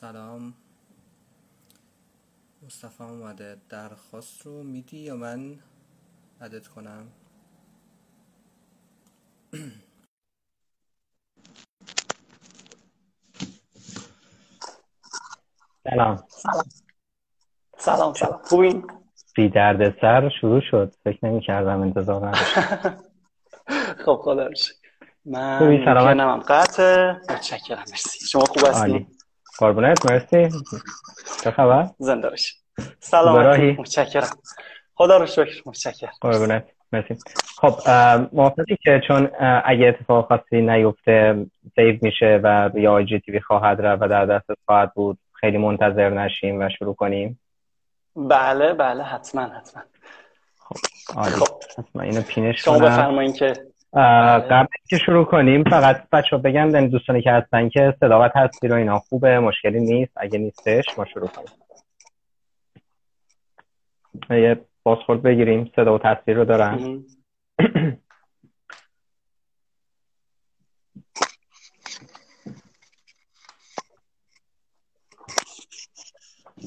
سلام. مصطفی اومده. درخواست رو میدی یا من عدد کنم؟ سلام. سلام سلام. سلام خوبین؟ بی درد سر شروع شد. فکر نمی کردم انتظار نداشتم خب خدا. من خوبی، سلامت؟ نمم. قطع متشکرم. مرسی. شما خوب هستین قربونت مرسی. چه خبر؟ زنده باشین سلام؟ متشکرم. خدا رو شکر متشکرم. قربونت مرسی. خب موافقی که چون اگه اتفاق خاصی نیفته save میشه و روی IGTV خواهد رفت و در دست خواهد بود خیلی منتظر نشیم و شروع کنیم. بله بله حتما حتما. خب پس من اینو پینش شما کنم. بفرمایین که. قبل که شروع کنیم فقط بچه بگم یعنی دوستانی که هستن که صداقت هستی رو اینا خوبه مشکلی نیست. اگه نیستش ما شروع کنیم. یه بازخورد بگیریم. صدا و تصویر رو دارن.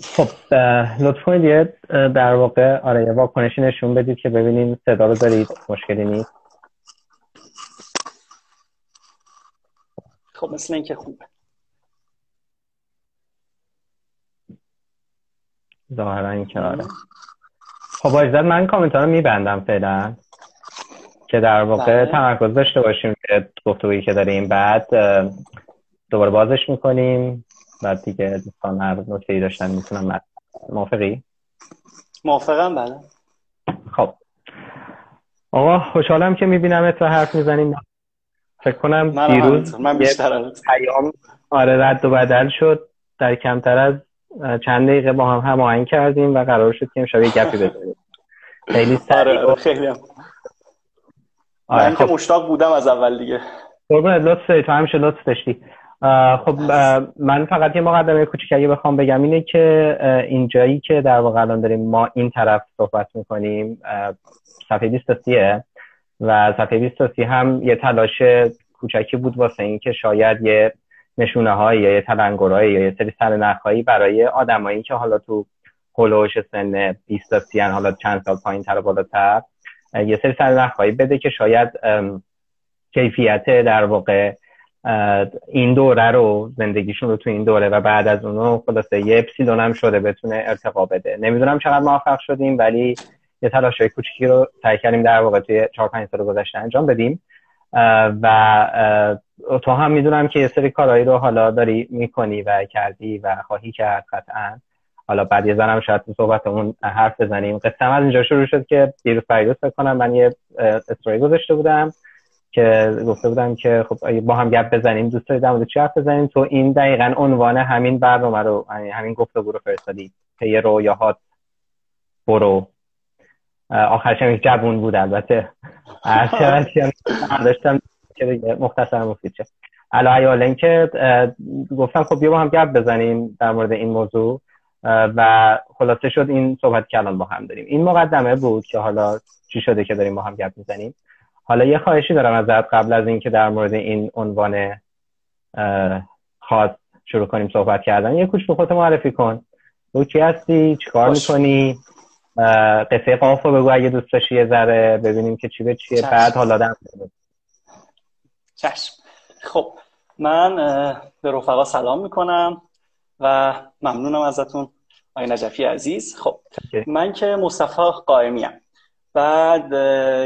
خب لطف کنید یه در واقع آره یه واکنشی نشون بدید که ببینیم صدا رو دارید مشکلی نیست. خب مثل اینکه خوبه. ظاهرا اینکه آره خب با اجازت من کامنت رو میبندم فعلا. که در واقع بله. تمرکز داشته باشیم که گفتگویی که داریم. بعد دوباره بازش می‌کنیم. بعد دیگه دوستان هر نکته ای داشتن می‌تونم. موافقی؟ موافقم بله. خب. آقا خوشحالم که می‌بینم و حرف می‌زنیم. فکر کنم من دیروز من بیشتر از پیام آره رد و بدل شد. در کمتر از چند دقیقه با هم هماهنگ کردیم و قرار شد که امشب یه گپی بزنیم. خیلی آره آره خیلی هم. آره من که خب. مشتاق بودم از اول دیگه. قربونت لطف تو همیشه لطف داشتی. خب من فقط یه مقدمه کوچیک اگه بخوام بگم اینه که اینجایی که در واقع الان داریم ما این طرف صحبت می‌کنیم صفحه 23 و صفحه 23 هم یه تلاش کوچکی بود واسه این که شاید یه نشونه هایی یا یه تلنگرهایی یا یه سری سرنخهایی برای آدمایی که حالا تو هلوش سن 20 تا 30 حالا چند سال پایین تر و بالاتر یه سری سرنخهایی بده که شاید کیفیت در واقع این دوره رو زندگیشون رو تو این دوره و بعد از اونو خلاصه یه اپسیلون هم شده بتونه ارتقا بده. نمی‌دونم چقدر موفق شدیم ولی یه تلاش کوچیکی رو سعی کردیم در واقع توی چهار پنج سال گذشته انجام بدیم. و تو هم می‌دونم که یه سری کارهایی رو حالا داری می‌کنی و کردی و خواهی کرد قطعا. حالا بعد یه زنم شاید تو صحبتمون حرف بزنیم. قصه از اینجا شروع شد که دیروز فریدوس فکر کنم من یه استوری گذاشته بودم که گفته بودم که خب با هم گپ بزنیم دوست دارید در چی حرف بزنیم؟ تو این دقیقا عنوان همین برنامه رو یعنی همین گفتگو رو فرستادی پی رویاهات برو. آخرش هم یک جوون بود البته داشتم که مختصر مفید شه علا حیال اینکه گفتم خب بیا با هم گپ بزنیم در مورد این موضوع. و خلاصه شد این صحبت که الان با هم داریم. این مقدمه بود که حالا چی شده که داریم با هم گپ می‌زنیم. حالا یه خواهشی دارم ازت قبل از اینکه در مورد این عنوان خاص شروع کنیم صحبت کردن. یه کوچولو خودت معرفی کن. تو کی هستی؟ چیکار. می‌کنی؟ قصه قاف رو بگو اگه دوست داشتی یه ذره ببینیم که چی به چیه. چشم. بعد حالا در چشم. خب من به رفقا سلام می‌کنم و ممنونم ازتون. آقای نجفی عزیز. خب. من که مصطفی قائمیم. بعد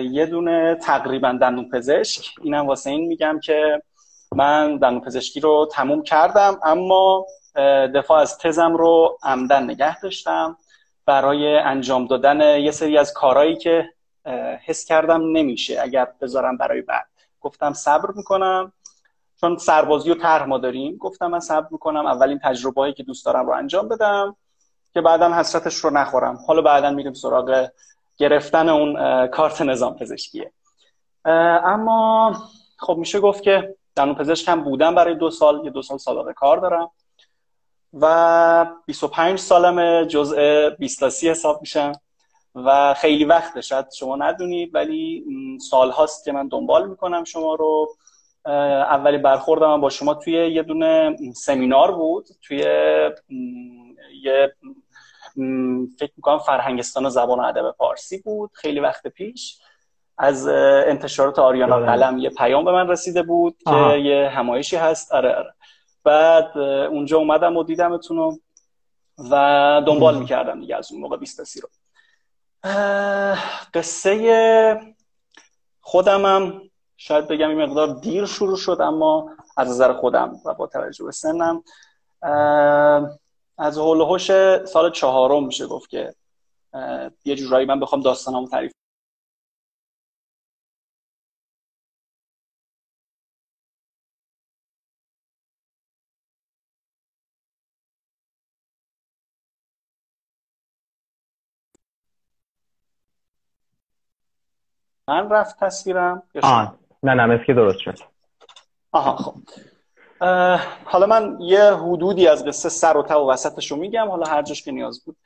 یه دونه تقریبا دندون پزشک. اینم واسه این میگم که من دندون پزشکی رو تموم کردم اما دفاع از تزم رو عمدن نگه داشتم. برای انجام دادن یه سری از کارهایی که حس کردم نمیشه اگر بذارم برای بعد. گفتم صبر می‌کنم. چون سربازی و طرح ما داریم گفتم من صبر می‌کنم. اولین تجربه هایی که دوست دارم رو انجام بدم که بعدا حسرتش رو نخورم. حالا بعدا میریم سراغ گرفتن اون کارت نظام پزشکیه. اما خب میشه گفت که دندون پزشک هم بودم برای دو سال. یه دو سال سابقه کار دارم. و 25 سالم جزء 20 تا 30 حساب میشم و خیلی وقته شاید شما ندونید ولی م، سالهاست که من دنبال می‌کنم شما رو. اولی برخوردم با شما توی یه دونه سمینار بود توی یه فکر می‌کنم فرهنگستان و زبان و ادب فارسی بود. خیلی وقت پیش از انتشارات آریانا بله. قلم یه پیام به من رسیده بود که یه همایشی هست. آره آره. بعد اونجا اومدم و دیدمتون و دنبال می‌کردم دیگه از اون موقع بیستاسی رو. قصه خودمم شاید بگم این مقدار دیر شروع شد اما از نظر خودم و با توجه به سنم از حول سال چهارم میشه گفت که یه جورایی من بخوام داستانمو تعریف من رفت تصویرم آه نه نه مثل که درست شد. آها خب. حالا من یه حدودی از قصه سر و تا و وسطش رو میگم. حالا هر جاش که نیاز بود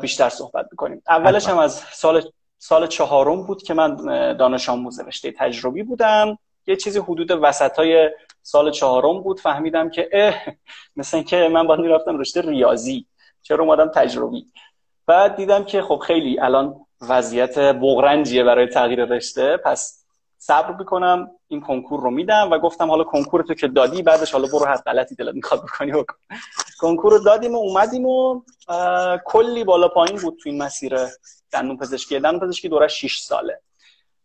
بیشتر صحبت می‌کنیم. اولش هم از سال سال چهارم بود که من دانش آموز رشته تجربی بودم. یه چیزی حدود وسط های سال چهارم بود. فهمیدم که اه مثل اینکه من باید می‌رفتم رشته ریاضی. چرا اومدم تجربی؟ بعد دیدم که خب خیلی الان وضعیت بغرنجیه برای تغییر رشته. پس صبر می‌کنم این کنکور رو میدم و گفتم حالا کنکور تو که دادی بعدش حالا برو هر غلطی دلت می‌خواد بکنی بکن. کنکور رو دادیم و اومدیم و کلی بالا پایین بود تو این مسیر دندون پزشکی. دندون پزشکی دوره 6 ساله.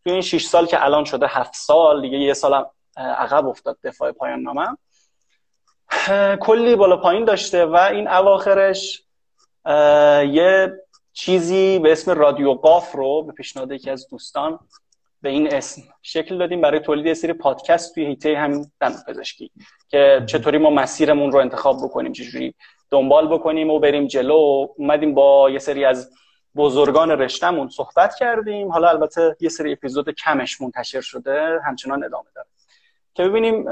تو این 6 سال که الان شده 7 سال دیگه یه سالم عقب افتاد دفاع پایان نامم کلی بالا پایین داشته و این اواخرش یه چیزی به اسم رادیو قاف رو به پیشنهاد یکی از دوستان به این اسم شکل دادیم برای تولید سری پادکست توی هیته همین دندون پزشکی که چطوری ما مسیرمون رو انتخاب بکنیم چجوری دنبال بکنیم و بریم جلو. اومدیم با یه سری از بزرگان رشتهمون صحبت کردیم. حالا البته یه سری اپیزود کمش منتشر شده همچنان ادامه داره. که ببینیم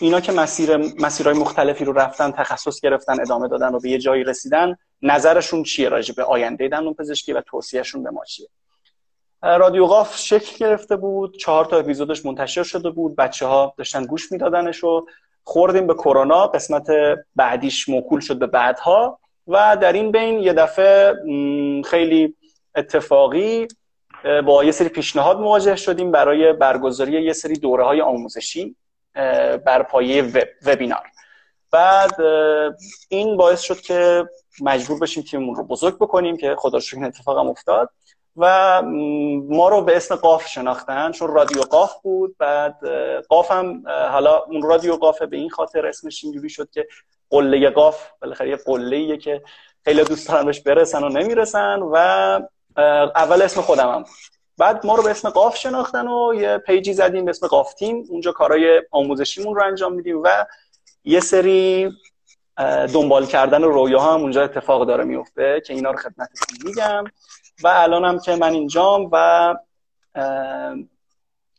اینا که مسیر مسیرهای مختلفی رو رفتن تخصص گرفتن ادامه دادن و به یه جایی رسیدن نظرشون چیه راجع به آینده دندون پزشکی و توصیهشون به ما چیه؟ رادیو قاف شکل گرفته بود چهار تا اپیزودش منتشر شده بود بچه ها داشتن گوش میدادنش و خوردیم به کرونا قسمت بعدیش موکول شد به بعدها و در این بین یه دفعه خیلی اتفاقی با یه سری پیشنهاد مواجه شدیم برای برگزاری یه سری دوره های آموزشی بر پایه وب، وبینار. بعد این باعث شد که مجبور بشیم تیممون رو بزرگ بکنیم که خدا این اتفاق هم افتاد. و ما رو به اسم قاف شناختن چون رادیو قاف بود. بعد قاف هم حالا اون رادیو قافه به این خاطر اسمش اینجوری شد که قله قاف بالاخره یه قله که خیلی دوست دارن بهش برسن و نمی‌رسن و اول اسم خودم هم بعد ما رو به اسم قاف شناختن و یه پیجی زدیم به اسم قاف تیم. اونجا کارهای آموزشیمون رو انجام میدیم و یه سری دنبال کردن رویا هم اونجا اتفاق داره میفته که اینا رو خدمتتون میگم. و الانم که من اینجام و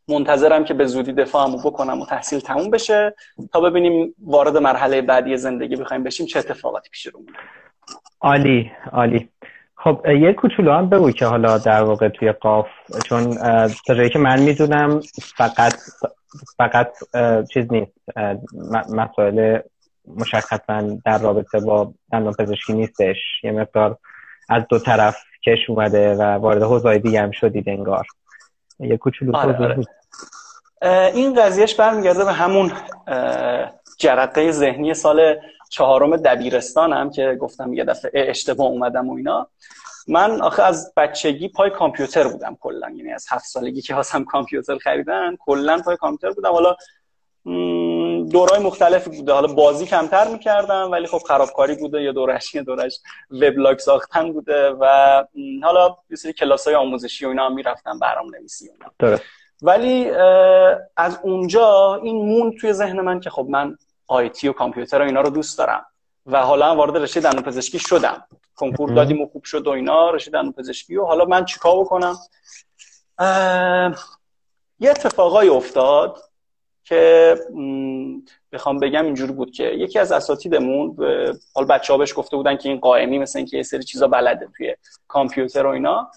منتظرم که به زودی دفاعمو بکنم و تحصیل تموم بشه تا ببینیم وارد مرحله بعدی زندگی بخوایم بشیم چه اتفاقاتی پیش رو عالی عالی. خب یه کوچولو هم بگو که حالا در واقع توی قاف چون تا که من می‌دونم فقط فقط چیز نیست. مسائل مشخصا در رابطه با دندان پزشکی نیستش. یه مقدار از دو طرف کش اومده و وارد حوزه دیگه هم شدید انگار. یه کوچولو آره, آره. این قضیهش برمیگرده به همون جرقه ذهنی سال چهارم دبیرستانم که گفتم یه دفعه اشتباه اومدم و اینا. من آخه از بچگی پای کامپیوتر بودم کلا. یعنی از هفت سالگی که واسم کامپیوتر خریدن کلا پای کامپیوتر بودم. حالا دورای مختلفی بوده. حالا بازی کمتر می‌کردم ولی خب خرابکاری بوده. یا دورش یه دورش وبلاگ ساختن بوده و حالا یه سری کلاس های آموزشی و اینا هم می‌رفتم برام نویسی اینا. ولی از اونجا این مون توی ذهن من که خب من آیتی و کامپیوتر و اینا رو دوست دارم. و حالا وارد رشته دندون پزشکی شدم. کنکور دادیم و خوب شد و اینا. دندون پزشکی و حالا من چیکار بکنم؟ یه اتفاقای افتاد که بخوام بگم اینجوری بود که یکی از اساتیدمون حال بچه ها بهش گفته بودن که این قائمی مثل اینکه یه سری چیزا بلده توی کامپیوتر و اینا.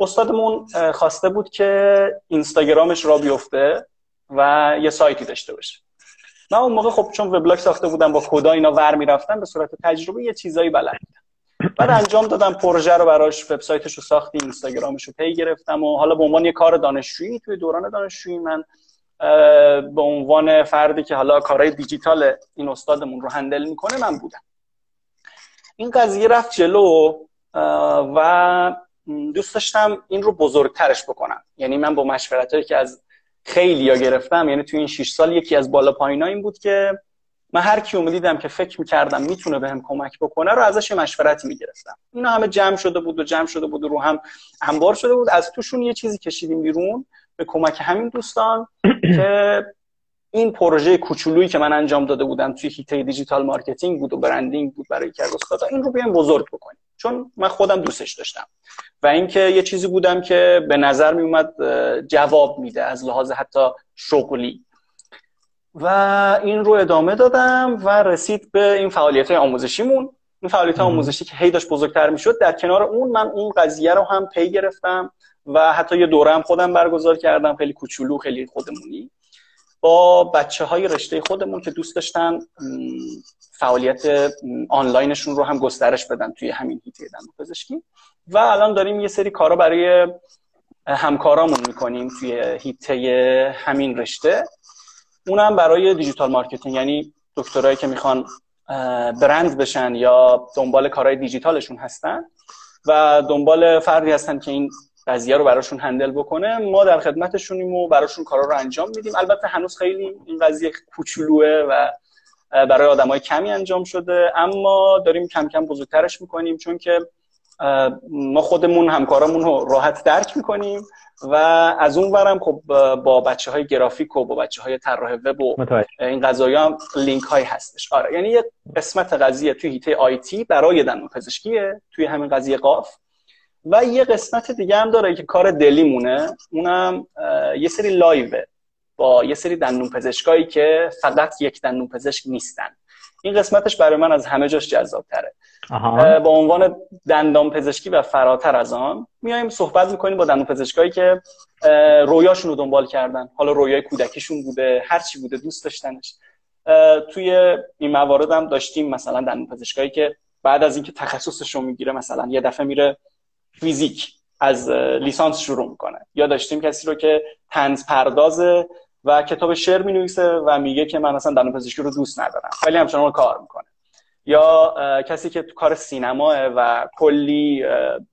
استادمون خواسته بود که اینستاگرامش را بیفته و یه سایتی داشته باشه. من اون موقع خب چون وبلاگ ساخته بودم با کدا اینا ور می‌رفتم به صورت تجربه یه چیزایی بلد بعد انجام دادم پروژه رو براش وبسایتش رو ساختیم اینستاگرامش رو پی گرفتم و حالا به عنوان یه کار دانشجویی توی دوران دانشجویی من به عنوان فردی که حالا کارهای دیجیتال این استادمون رو هندل می‌کنه من بودم. این قضیه رفت جلو و دوست داشتم این رو بزرگترش بکنم. یعنی من با مشورت که از خیلی ها گرفتم یعنی توی این 6 سال یکی از بالا پایین این بود که من هر کی دیدم که فکر می‌کردم می‌تونه بهم کمک بکنه رو ازش مشورتی می‌گرفتم. اینا همه جمع شده بود و جمع شده بود و رو هم انبار شده بود. از توشون یه چیزی کشیدیم بیرون به کمک همین دوستان که این پروژه کوچولویی که من انجام داده بودم توی حیطه digital marketing بود و branding بود برای که استادا این رو بیایم بزرگ بکنیم. چون من خودم دوستش داشتم. و اینکه یه چیزی بودم که به نظر می اومد جواب میده از لحاظ حتی شغلی. و این رو ادامه دادم و رسید به این فعالیت آموزشیمون. این فعالیت آموزشی که هی داشت بزرگتر می‌شد در کنار اون من اون قضیه رو هم پی گرفتم و حتی یه دوره هم خودم برگزار کردم خیلی کوچولو خیلی خودمونی. با بچه های رشته خودمون که دوست داشتن فعالیت آنلاینشون رو هم گسترش بدن توی همین حیطه دندون پزشکی و الان داریم یه سری کارا برای همکارامون می‌کنیم توی حیطه همین رشته. اونم برای digital marketing یعنی دکترایی که می‌خوان برند بشن یا دنبال کارهای دیجیتالشون هستن و دنبال فردی هستن که این قضیه رو براشون هندل بکنه ما در خدمتشونیم و براشون کارا رو انجام میدیم. البته هنوز خیلی این قضیه کوچولوه و برای آدمای کمی انجام شده اما داریم کم کم بزرگترش می‌کنیم چون که ما خودمون همکارامون رو راحت درک می‌کنیم و از اون ورم خب با بچه های گرافیک و با بچه های طراح وب و این قضایی هم لینک های هستش. آره یعنی یه قسمت قضیه توی هیته آیتی برای دندون پزشکیه توی همین قضیه قاف. و یه قسمت دیگه هم داره که کار دلی مونه. اونم یه سری لایوه با یه سری دندون پزشکایی که فقط یک دندون پزشک نیستن. این قسمتش برای من از همه جاش جذاب تره با عنوان دندان پزشکی و فراتر از آن میایم صحبت می‌کنیم با دندون پزشکایی که رویاشون رو دنبال کردن. حالا رویای کودکیشون بوده هر چی بوده دوست داشتنش. توی این موارد هم داشتیم مثلا دندون پزشکایی که بعد از اینکه تخصصش رو می‌گیره مثلا یه دفعه میره فیزیک از لیسانس شروع می‌کنه. یا داشتیم کسی رو که تنز پردازه و کتاب شعر می نویسه و میگه که من اصلا دندون پزشکی رو دوست ندارم. ولی همچنان کار می‌کنه. یا کسی که تو کار سینماه و کلی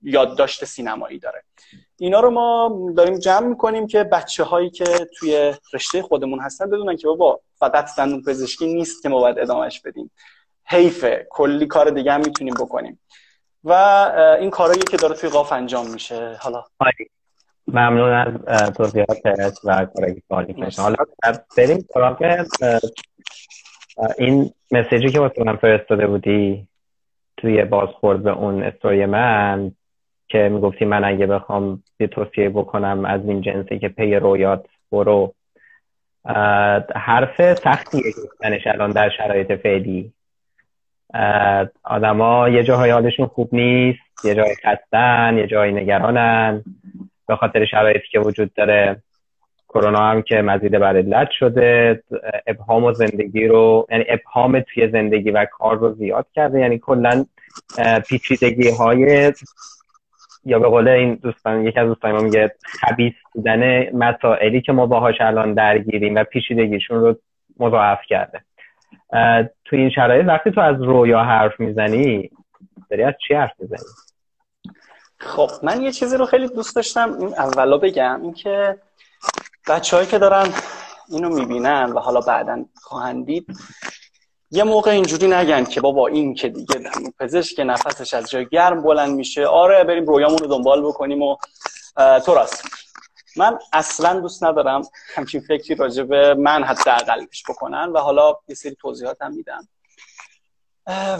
یادداشت سینمایی داره. اینا رو ما داریم جمع می‌کنیم که بچه هایی که توی رشته خودمون هستن بدونن که بابا فقط دندون پزشکی نیست که ما باید ادامهش بدیم. حیفه کلی کار دیگه هم می‌تونیم بکنیم. و این کارهایی که داره توی قاف انجام میشه. حالا. ممنون از توضیحاتت و کاری که حالا بریم سراغ این مسیجی که واسه من فرستاده بودی توی بازخورد به اون استوری من که می‌گفتی من اگه بخوام یه توصیه بکنم از این جنسی که پی رویات برو حرف سختیه گفتنش الان در شرایط فعلی. آدما یه جاهای حالشون خوب نیست یه جای خستن یه جای نگرانن به خاطر شرایطی که وجود داره. کرونا هم که مزید بر علت شده ابهام و زندگی رو یعنی ابهام توی زندگی و کار رو زیاد کرده. یعنی کلا پیچیدگی های یا به قول این دوستان یکی از دوستان ما میگه خبیث بودن مسائلی که ما باهاش الان درگیریم و پیچیدگیشون رو مضاعف کرده. تو این شرایط وقتی تو از رویا حرف می‌زنی داری از چی حرف می‌زنی؟ خب من یه چیزی رو خیلی دوست داشتم این اولا بگم اینکه بچههایی که دارن اینو می‌بینن و حالا بعدا خواهند دید یه موقع اینجوری نگن که بابا این که دیگه پزشک نفسش از جای گرم بلند میشه. آره بریم رویامون رو دنبال بکنیم و تو راست من اصلا دوست ندارم همچین فکری راجع به من حداقلش بکنن و حالا یه سری توضیحات هم میدم.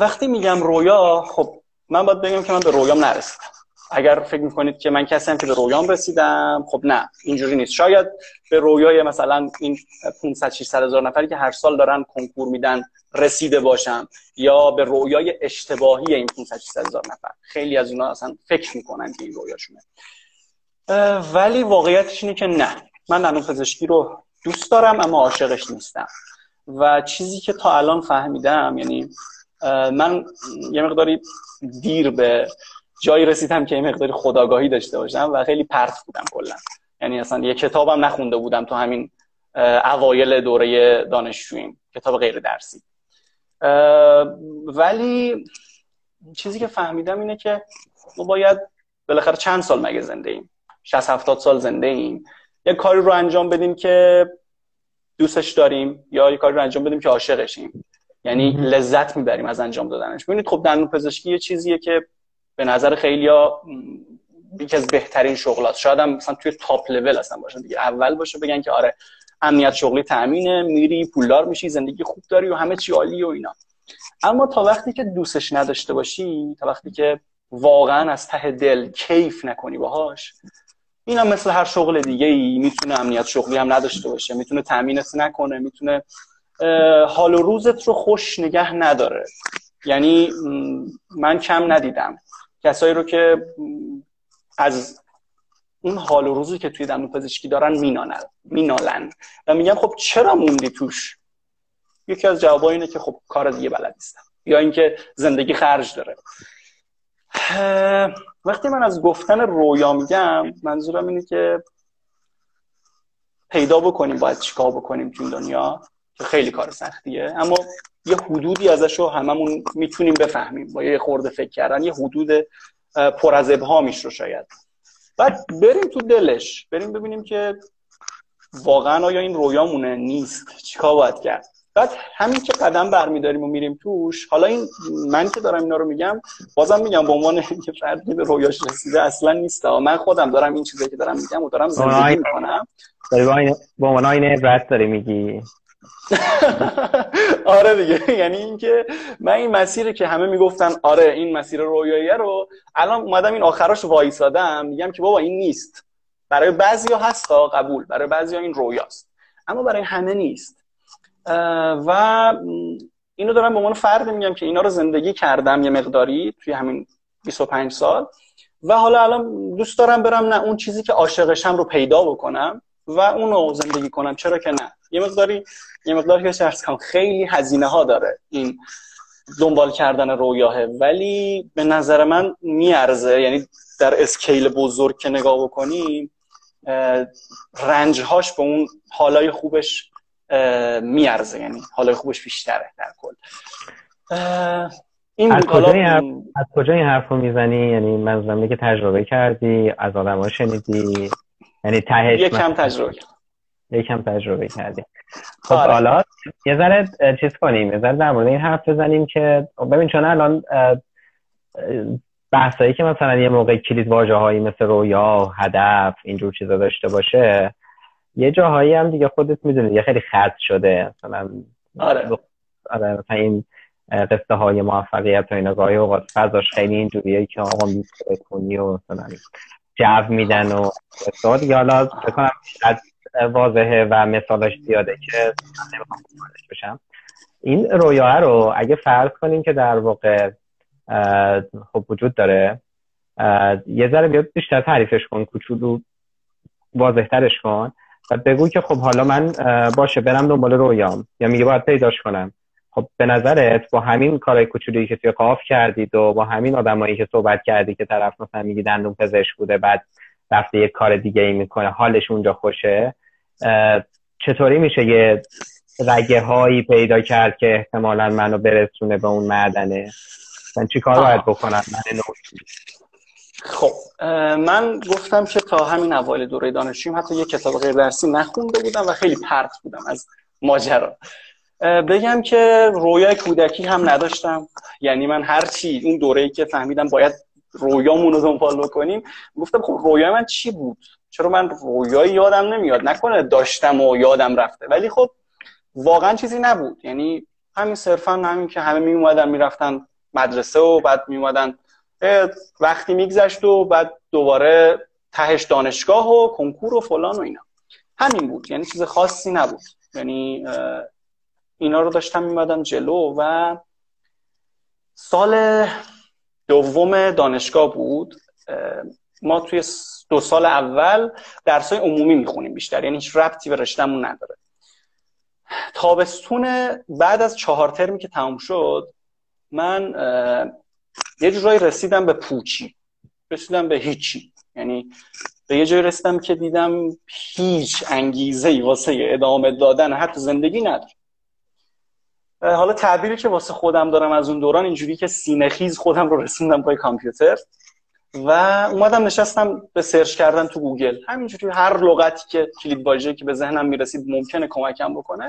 وقتی میگم رویا خب من باید بگم که من به رویام نرسیدم. اگر فکر می‌کنید که من کسی هم که به رویام رسیدم خب نه اینجوری نیست. شاید به رویای مثلا این 500 600 هزار نفری که هر سال دارن کنکور میدن رسیده باشم یا به رویای اشتباهی این 500 600 هزار نفر. خیلی از اونا اصلا فکر می‌کنن که این رویاشونه. ولی واقعیتش اینه که نه. من دندون پزشکی رو دوست دارم اما عاشقش نیستم. و چیزی که تا الان فهمیدم یعنی من یه مقداری دیر به جایی رسیدم که یه مقداری خداگاهی داشته باشم و خیلی پرت بودم کلا. یعنی اصلا یه کتابم نخونده بودم تو همین اوایل دوره دانشجوییم. کتاب غیر درسی. ولی چیزی که فهمیدم اینه که ما باید بالاخره چند سال مگه زنده ایم؟ 60 70 سال زنده ایم. یه کاری رو انجام بدیم که دوستش داریم یا یه کاری رو انجام بدیم که عاشقشیم. یعنی لذت می‌بریم از انجام دادنش. ببینید خب دندون پزشکی یه چیزیه که به نظر خیلیا یکی از بهترین شغلات شاید هم مثلا توی تاپ لول هستن باشن. دیگه اول باشه بگن که آره امنیت شغلی تامینه میری پولدار میشی زندگی خوب داری و همه چی عالی و اینا. اما تا وقتی که دوستش نداشته باشی تا وقتی که واقعا از ته دل کیف نکنی باهاش اینا مثل هر شغل دیگه ای می‌تونه امنیت شغلی هم نداشته باشه. می‌تونه تامینت نکنه می‌تونه حال و روزت رو خوش نگه نداره. یعنی من کم ندیدم. کسایی رو که از اون حال و روزی که توی دندون پزشکی دارن مینالن مینالن. و میگم خب چرا موندی توش؟ یکی از جوابا اینه که خب کار دیگه بلد نیستم. یا اینکه زندگی خرج داره. وقتی من از گفتن رویا میگم منظورم اینه که پیدا بکنیم باید چیکار بکنیم تو دنیا. که خیلی کار سختیه. اما یه حدودی ازش رو هممون می‌تونیم بفهمیم. با یه خورده فکر کردن یه حدود پر از ابهامیش رو شاید. بعد بریم تو دلش. بریم ببینیم که واقعا آیا این رویامونه؟ نیست. چیکار باید کرد؟ بعد همین که قدم برمیداریم و میریم توش حالا این من که دارم اینا رو میگم بازم میگم به عنوان اینکه فردی به رویاش رسیده اصلا نیست. من خودم دارم این چیزی که دارم میگم و دارم زندگی می‌کنم. داری با عنوان عبرت داری میگی. آره دیگه. یعنی اینکه من این مسیری که همه می‌گفتن آره این مسیر رویاییه رو الان اومدم این آخراش وایسادم میگم که بابا این نیست. برای بعضیا هست قبول برای بعضیا این رویاست. اما برای همه نیست. و اینو دارم به عنوان فرد میگم که اینا رو زندگی کردم یه مقداری توی همین 25 سال. و حالا الان دوست دارم برم نه اون چیزی که عاشقشم رو پیدا بکنم. و اونو زندگی کنم. چرا که نه؟ یه مقداری یه مقداری که کنم. خیلی هزینه ها داره این دنبال کردن رویاه ولی به نظر من میارزه. یعنی در اسکیل بزرگ که نگاه بکنیم رنجهاش به اون حالای خوبش میارزه. یعنی حالای خوبش بیشتره در کل. این از کجا این حرف از کجا این حرف رو می‌زنی؟ یعنی منظورم که تجربه کردی از آدم ها شنیدی؟ یعنی تهش یکم تجربه یکم تجربه کردی خب آره. حالا یه ذره چیز کنیم. یه ذره در مورد این حرف بزنیم که ببین چون الان بحثایی که مثلا یه موقع کلید واژه هایی مثل رویا هدف اینجور چیزا داشته باشه یه جاهایی هم دیگه خودت می‌دونی یه خیلی خط شده. مثلا آره. آره مثلا این قصه های موفقیت و اینا گاهی اوقات فضاش خیلی اینجوریه که آقا می‌تونه کنی و مثلا جو میدن و دیگه حالا بکنم واضحه و مثالش زیاده که بشم. این رویاه رو اگه فرض کنیم که در واقع خب وجود داره یه ذره بیاد بیشتر تعریفش کن کوچولو واضحترش کن و بگو که خب حالا من باشه برم دنبال رویام یا میگه باید پیداش کنم. خب به نظرت با همین کارهای کوچولی که توی قاف کردید و با همین آدمایی که صحبت کردی که طرف مثلا میگی دندون پزشک بوده بعد رفته یه کار دیگه ای می‌کنه حالش اونجا خوشه چطوری میشه یه رگه هایی پیدا کرد که احتمالا منو برسونه به اون معدنه؟ من چی کار باید بکنم؟ من خب من گفتم که تا همین اوایل دوره دانشجویم حتی یه کتاب غیر درسی نخونده بودم و خیلی پرت بودم از ماجرا. بگم که رویای کودکی هم نداشتم. یعنی من هر چی اون دوره‌ای که فهمیدم باید رویامون رو دنبال بکنیم گفتم خب رویای من چی بود؟ چرا من رویایی یادم نمیاد؟ نکنه داشتم و یادم رفته. ولی خب واقعا چیزی نبود. یعنی همین صرفا همین که همه می اومدن می‌رفتن مدرسه و بعد می اومدن وقتی میگذشت و بعد دوباره تهش دانشگاه و کنکور و فلان و اینا. همین بود. یعنی چیز خاصی نبود. یعنی اینا رو داشتم میمدم جلو و سال دوم دانشگاه بود. ما توی دو سال اول درسای عمومی می‌خونیم بیشتر یعنی هیچ ربطی به رشتهمون نداره. تابستون بعد از چهار ترمی که تموم شد من یه جورایی رسیدم به پوچی. رسیدم به هیچی. یعنی به یه جایی رسیدم که دیدم هیچ انگیزه ای واسه ادامه دادن حتی زندگی ندارم. حالا تعبیری که واسه خودم دارم از اون دوران اینجوری که سینه خیز خودم رو رسوندم پای کامپیوتر. و اومدم نشستم به search کردن تو گوگل. همینجوری هر لغتی که کلید واژه‌ای که به ذهنم می‌رسید ممکنه کمکم بکنه.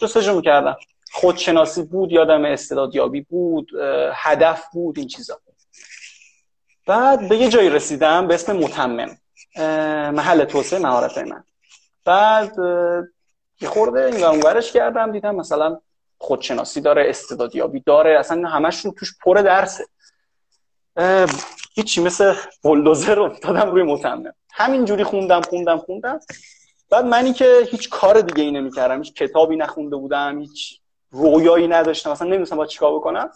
جستجو می‌کردم. خودشناسی بود یادم استعدادیابی بود هدف بود این چیزا. بعد به یه جایی رسیدم به اسم متمم محل توسعه مهارت من. بعد یه خورده این کردم دیدم مثلا خودشناسی داره استعدادیابی داره اصلا همشون توش پر درسه. هیچی مثل بلدوزر افتادم روی متمم همینجوری خوندم خوندم خوندم. بعد منی که هیچ کار دیگه ای نمی‌کردم هیچ کتابی نخونده بودم هیچ رویایی نداشتم اصلا نمی‌دونستم با چیکار بکنم.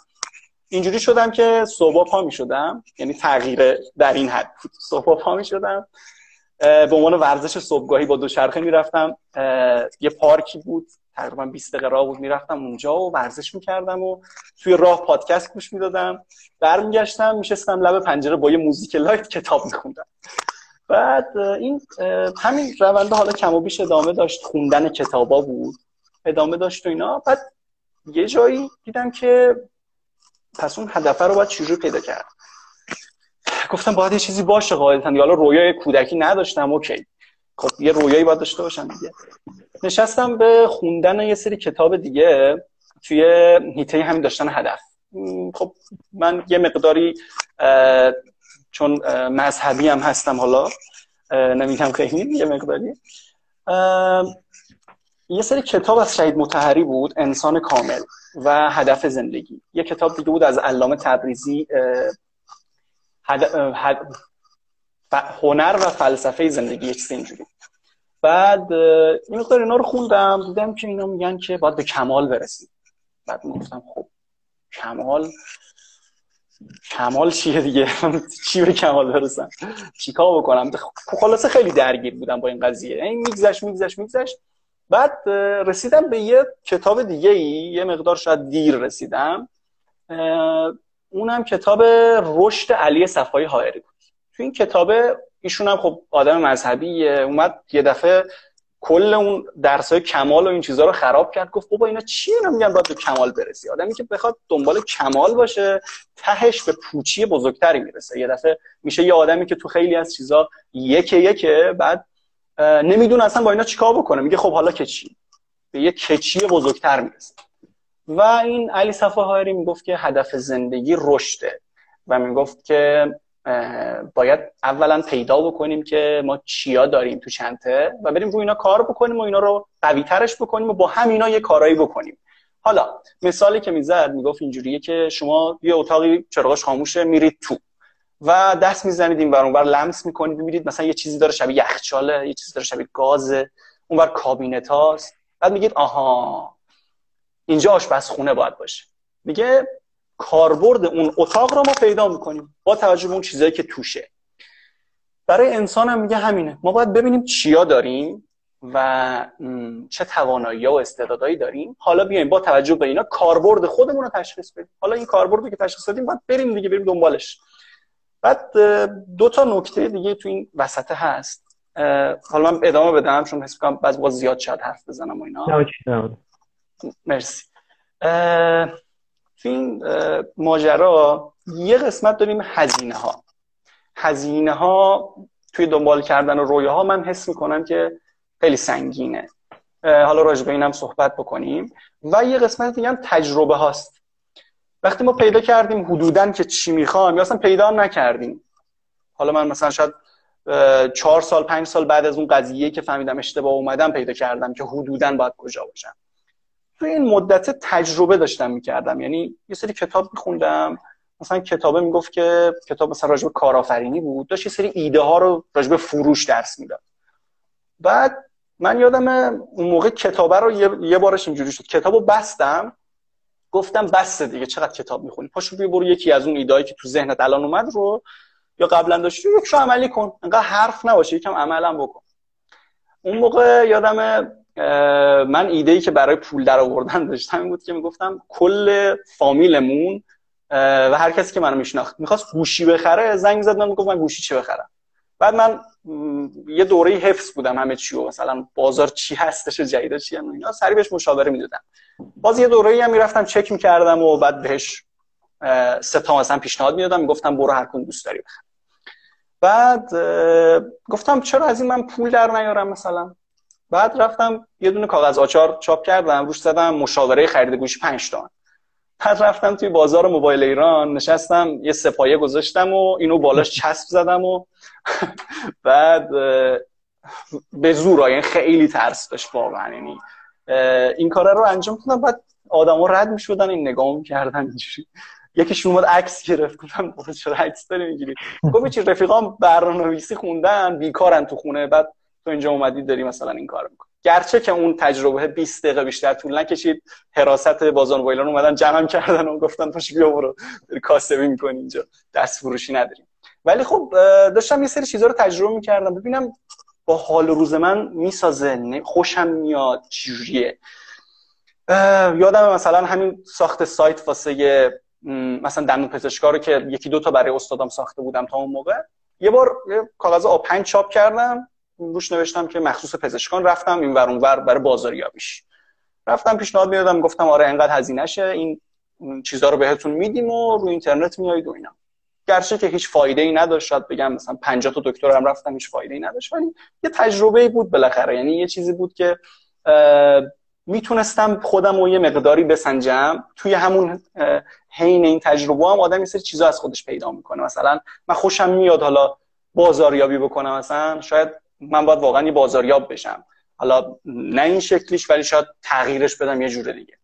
اینجوری شدم که صبح پا می شدم یعنی تغییر در این حد صبح پا می شدم به عنوان ورزش صبحگاهی با دوچرخه می‌رفتم یه پارکی بود. تقریبا 20 دقیقه راه بود می‌رفتم اونجا و ورزش می‌کردم و توی راه پادکست گوش می‌دادم. برمیگشتم میشستم لب پنجره با یه موزیک لایت کتاب میخوندم. بعد این همین رونده حالا کم و بیش ادامه داشت. خوندن کتابا بود ادامه داشت و اینا. بعد یه جایی دیدم که پس اون هدفه رو باید چجور پیدا کرد. گفتم باید یه چیزی باشه قاعدتا. حالا رویای کودکی نداشتم اوکی. خب یه رویایی باید داشته باشم دیگه. نشستم به خوندن یه سری کتاب دیگه توی هیته همین داشتن هدف. خب من یه مقداری چون مذهبی هم هستم حالا نمیگم خیلی یه مقداری. یه سری کتاب از شهید متحری بود انسان کامل و هدف زندگی. یه کتاب دیگه بود از علامه تبریزی هنر و فلسفه زندگی یک اینجوری. بعد این مقدار اینا رو خوندم دیدم که اینا میگن که باید به کمال برسید بعد گفتم خب کمال کمال چیه دیگه؟ چی به کمال برسم؟ چیکار بکنم؟ خلاصه خیلی درگیر بودم با این قضیه. این میگذشت میگذشت میگذشت. بعد رسیدم به یه کتاب دیگه ای یه مقدار شاید دیر رسیدم. اونم کتاب رشد علی صفایی حائری بود. تو این کتاب ایشون هم خب آدم مذهبیه. اومد یه دفعه کل اون درس های کمال و این چیزها رو خراب کرد. گفت بابا اینا چی اینا میگن؟ باید به کمال برسی. آدمی که بخواد دنبال کمال باشه تهش به پوچی بزرگتری می‌رسه. یه دفعه میشه یه آدمی که تو خیلی از چیزا یکه یکه بعد نمی‌دونه اصلا با اینا چیکار بکنه. میگه خب حالا که چی به یه کچی بزرگتر می‌رسه. و این علی صفحه می‌گفت که هدف زندگی رشده. و می‌گفت که باید اولا پیدا بکنیم که ما چیا داریم تو چنته و بریم روی اینا کار بکنیم و اینا رو قوی ترش بکنیم و با همینا یه کارایی بکنیم. حالا مثالی که می‌زد می‌گفت اینجوریه که شما یه اتاقی چراغش خاموشه میرید تو و دست می‌زنید این اونور لمس می‌کنید می‌بینید مثلا یه چیزی داره شبیه یخچاله یه چیزی داره شبیه گازه اونور کابینت هاست. بعد میگید آها اینجا آشپزخونه باید باشه. میگه کاربرد اون اتاق رو ما پیدا می‌کنیم با توجه به اون چیزایی که توشه. برای انسان هم میگه همینه. ما باید ببینیم چیا داریم و چه توانایی و استعدادایی داریم. حالا بیایم با توجه به اینا کاربرد خودمون رو تشخیص بدیم. حالا این کاربردی که تشخیص دادیم باید بریم دیگه بریم دنبالش. بعد دو تا نکته دیگه تو این وسط هست. حالا من ادامه بدم چون حس کنم بعضی وقت زیاد شاید حرف بزنم و اینا. مرسی. تو این ماجرا یه قسمت داریم هزینه ها هزینه ها توی دنبال کردن و ها من حس می‌کنم که خیلی سنگینه. حالا راجع به اینم صحبت بکنیم. و یه قسمت دیگه هم تجربه هاست. وقتی ما پیدا کردیم حدودا که چی می‌خوام یا اصلا پیدا نکردیم. حالا من مثلا شاید چهار سال پنج سال بعد از اون قضیه که فهمیدم اشتباه اومدم پیدا کردم که حدودا باید کجا باشم. توی این مدت تجربه داشتم می‌کردم. یعنی یه سری کتاب میخوندم. مثلا کتابه می‌گفت که کتاب مثلا راجب کارآفرینی بود. داشت یه سری ایده ها رو راجب فروش درس می‌داد. بعد من یادم اون موقع کتابه رو یه, بارش اینجوری شد. کتابو بستم. گفتم بسته دیگه چقدر کتاب می‌خونی؟ پاشو بیا برو یکی از اون ایدایی که تو ذهنت الان اومد رو یا قبلا داشتی یکشو عملی کن. انقدر حرف نباشه یکم عملم بکن. اون موقع یادم من ایده ای که برای پول در آوردن داشتم این بود که می‌گفتم کل فامیلمون و هر کسی که منو میشناخت می‌خواست گوشی بخره زنگ زد من گفت من گوشی چه بخرم؟ بعد من یه دوره حفظ بودم همه چی و مثلا بازار چی هستش جدید چی هم اینا سری بهش مشاوره می‌دادم. باز یه دوره هم می‌رفتم چک می‌کردم و بعد بهش سه تا مثلا پیشنهاد می‌دادم می‌گفتم برو هر کدوم دوست داری بخر. بعد گفتم چرا از این من پول در نیارم مثلا؟ بعد رفتم یه دونه کاغذ آچار چاپ کردم روش زدم مشاوره خرید گوشی 5 تومن بعد رفتم توی بازار موبایل ایران نشستم یه سپایه گذاشتم و اینو بالاش چسب زدم و بعد به زور یعنی خیلی ترس داشت واقعا. یعنی این کار رو انجام دادم. بعد آدما رد می‌شدن این نگاه می‌کردن اینجوری. یکیشون اومد عکس گرفت گفتم چرا عکس داری می‌گیری؟ گفت چی رفیقام برنامه‌نویسی خوندن بیکارن تو خونه. بعد تو اینجا اومدی داری مثلا این کار می‌کنی. گرچه که اون تجربه 20 دقیقه بیشتر طول نکشید حراست بازار وایلان اومدن جمع کردن و گفتن پاش بیا برو کاسبی می‌کنی اینجا دست فروشی نداریم. ولی خب داشتم یه سری چیزا رو تجربه می‌کردم. ببینم با حال روز من می‌سازه خوشم میاد چجوریه؟ یادم مثلا همین ساخت سایت واسه مثلا دندون پزشکا رو که یکی دو تا برای استادم ساخته بودم تا اون موقع. یه بار یه کاغذ آ5 چاپ کردم. روش نوشتم که مخصوص پزشکان رفتم این ور ور برای بازاریابیش. رفتم پیشنهاد می‌دادم گفتم آره انقدر هزینه شه این چیزا رو بهتون میدیم و رو اینترنت میایید و اینا. گرچه که هیچ فایده ای نداشت شاید بگم مثلا 50 تا دکتر هم رفتم هیچ فایده ای نداشت ولی یه تجربه بود بالاخره. یعنی یه چیزی بود که می‌تونستم خودم رو یه مقداری بسنجم. توی همون حین این تجربه هم آدم یه سری چیزا از خودش پیدا می‌کنه. مثلا من خوشم میاد حالا بازاریابی بکنم مثلا شاید من باید واقعا یه بازاریاب بشم. حالا نه این شکلیش ولی شاید تغییرش بدم یه جور دیگه.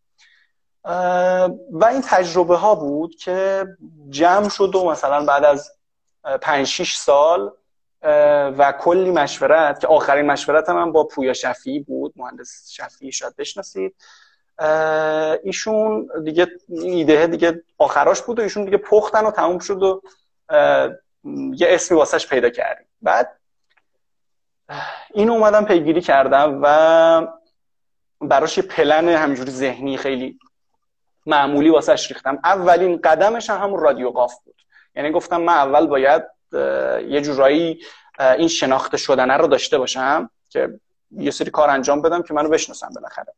و این تجربه ها بود که جمع شد و مثلا بعد از 5 6 سال و کلی مشورت که آخرین مشورت من با پویا شفیعی بود مهندس شفیعی شاید بشناسید. ایشون دیگه ایده دیگه آخراش بود و ایشون دیگه پختن و تموم شد و یه اسمی واسش پیدا کردیم. بعد این اومدم پیگیری کردم و براش یه پلن همجوری ذهنی خیلی معمولی واسش ریختم. اولین قدمش هم همون رادیو قاف بود. یعنی گفتم من اول باید یه جورایی این شناخته شدنه رو داشته باشم که یه سری کار انجام بدم که منو بشناسن بالاخره.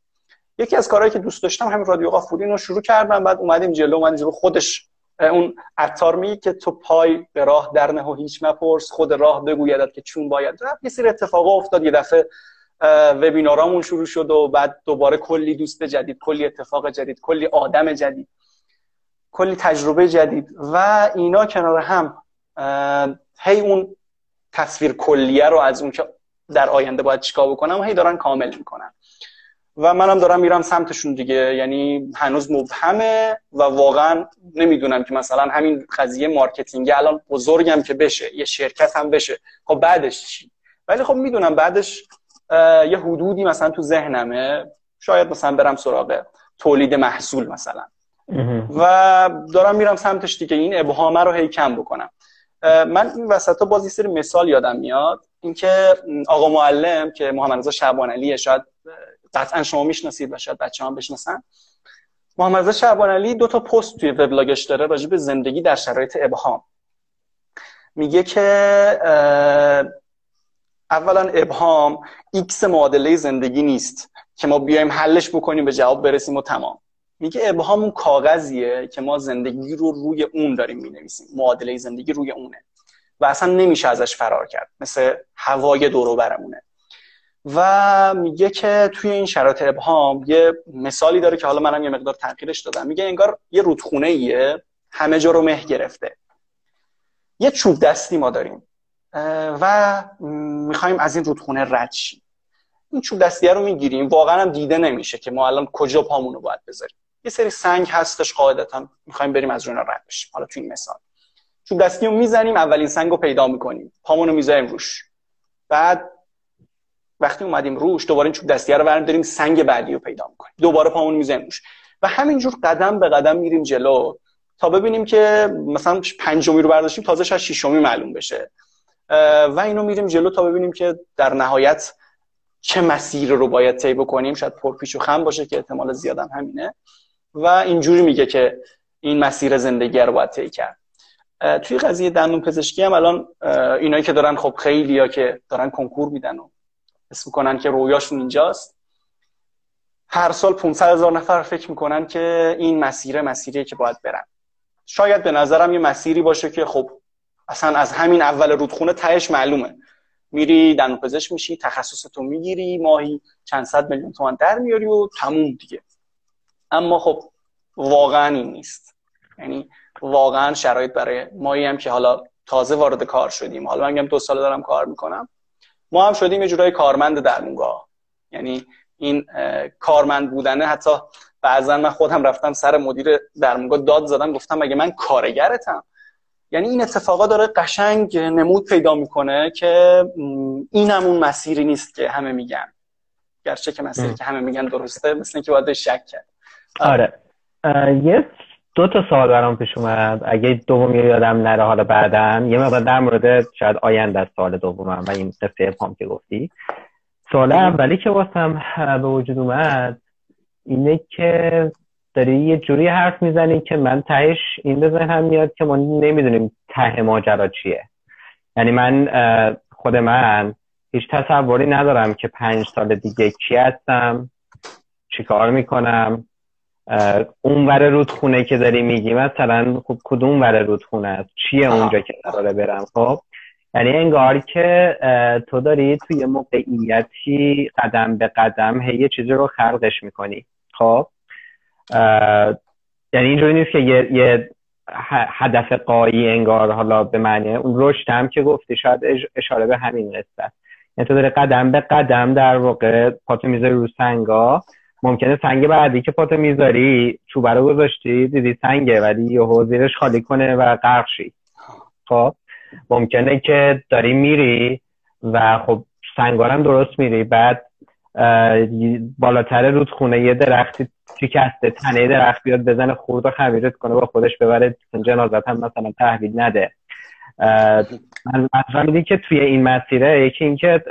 یکی از کارهایی که دوست داشتم همین رادیو قاف بود اینو شروع کردم بعد اومدیم جلو اومدیم جلو خودش اون عطار می که تو پای به راه در نه و هیچ مپرس خود راه بگویدت که چون باید رفت. یه سری اتفاقا افتاد یه دفعه وبینارامون شروع شد و بعد دوباره کلی دوست جدید کلی اتفاق جدید کلی آدم جدید کلی تجربه جدید و اینا کنار هم هی اون تصویر کلیه رو از اون که در آینده باید چیکار بکنم هی دارن کامل می‌کنن. و منم دارم میرم سمتشون دیگه. یعنی هنوز مبهمه و واقعا نمی‌دونم که مثلا همین قضیه marketing الان بزرگم که بشه یه شرکت هم بشه. خب بعدش چی؟ ولی خب می‌دونم بعدش یه حدودی مثلا تو ذهنمه. شاید مثلا برم سراغ تولید محصول مثلا. و دارم میرم سمتش دیگه. این ابهامه رو هی کم بکنم. من این وسط ها باز سری مثال یادم میاد. اینکه آقا معلم که محمد رضا شعبانعلی شاید قطعا شما می‌شناسید و شاید بچه هم بشناسن. محمد رضا شعبانعلی دو تا پست توی وبلاگش داره راجع به زندگی در شرایط ابهام. میگه که اولا ابهام X معادله زندگی نیست که ما بیایم حلش بکنیم به جواب برسیم و تمام. میگه ابهام اون کاغذیه که ما زندگی رو روی اون داریم می‌نویسیم. معادله زندگی روی اونه. و اصلا نمیشه ازش فرار کرد. مثل هوای دورو برمونه و میگه که توی این شرایط ابهام یه مثالی داره که حالا منم یه مقدار تغییرش دادم. میگه انگار یه رودخونه ایه همه جا رو مه گرفته. یه چوب دستی ما داریم و می‌خوایم از این رودخونه رد شیم. این چوب دستیه رو می‌گیریم واقعا هم دیده نمیشه که ما الان کجا پامونو باید بذاریم. یه سری سنگ هستش قاعدتا می‌خوایم بریم از روی رد بشیم. حالا تو این مثال. چوب دستی رو می‌زنیم اولین سنگ رو پیدا می‌کنیم. پامونو می‌ذاریم روش. بعد وقتی اومدیم روش دوباره این چوب دستیه رو برمیداریم سنگ بعدی رو پیدا می‌کنیم. دوباره پامون می‌زنیم روش. و همینجور قدم به قدم میریم جلو تا ببینیم که مثلا پنجمی رو برداشتیم تازه شاید ششمی معلوم بشه. و اینو میریم جلو تا ببینیم که در نهایت چه مسیر رو باید طی بکنیم. شاید پرپیش و خم باشه که احتمال زیادم همینه. و اینجوری میگه که این مسیر زندگی رو باید طی کرد. توی قضیه دندون پزشکی هم الان اینایی که دارن خب خیلی یا که دارن کنکور میدن و اسم می‌کنن که رویاشون اینجاست. هر سال 500 هزار نفر فکر می‌کنن که این مسیر مسیریه که باید برن. شاید به نظرم یه مسیری باشه که خب اصلا از همین اول رودخونه تهش معلومه. میری دندون پزشک میشی تخصصتو می‌گیری ماهی چند صد میلیون تومان در میاری و تموم دیگه. اما خب واقعا این نیست. یعنی واقعا شرایط برای مایی هم که حالا تازه وارد کار شدیم. حالا من دو سال دارم کار می‌کنم. ما هم شدیم یه جورای کارمند درمونگاه یعنی این کارمند بودنه حتی بعضا من خودم رفتم سر مدیر درمونگاه داد زدم گفتم مگه من کارگرتم؟ یعنی این اتفاقا داره قشنگ نمود پیدا می‌کنه که این همون مسیری نیست که همه میگن. گرچه که مسیری که همه میگن درسته مثل اینکه باید شک کرد. آره. یه دو تا سوال برام پیش اومد. اگه دومی یادم نره حالا بعدم یه مقدار در مورد شاید آینده از سال دومم و این قصه پام که گفتی. سوال اولی که واسم به وجود اومد اینه که داری یه جوری حرف می‌زنی که من تهش این به ذهنم میاد که ما نمی‌دونیم ته ماجرا چیه. یعنی من خود من هیچ تصوری ندارم که پنج سال دیگه کی هستم چیکار می‌کنم. اون ور رودخونه که داری میگی مثلا خب کدوم ور رودخونه است؟ چیه اونجا که قراره برم؟ خب یعنی انگار که تو داری توی موقعیتی قدم به قدم هی یه چیزی رو خلقش می‌کنی. خب یعنی اینجوری نیست که یه, یه هدف قایی انگار حالا به معنی اون رشد هم که گفتی شاید اشاره به همین قصه یعنی تو داره قدم به قدم در واقع پاتو می‌ذاری رو سنگا ممکنه سنگ بعدی که پاتو می‌ذاری چوبه رو گذاشتی دیدی سنگه ولی یه زیرش خالی کنه و غرق شی. خب ممکنه که داری میری و خب سنگارم درست میری. بعد بالاتر رودخونه یه درختی شکسته تنه درخت بیاد بزنه خورد و خمیرت کنه با خودش ببره جنازت هم مثلا تحویل نده. من میدین که توی این مسیره یکی اینکه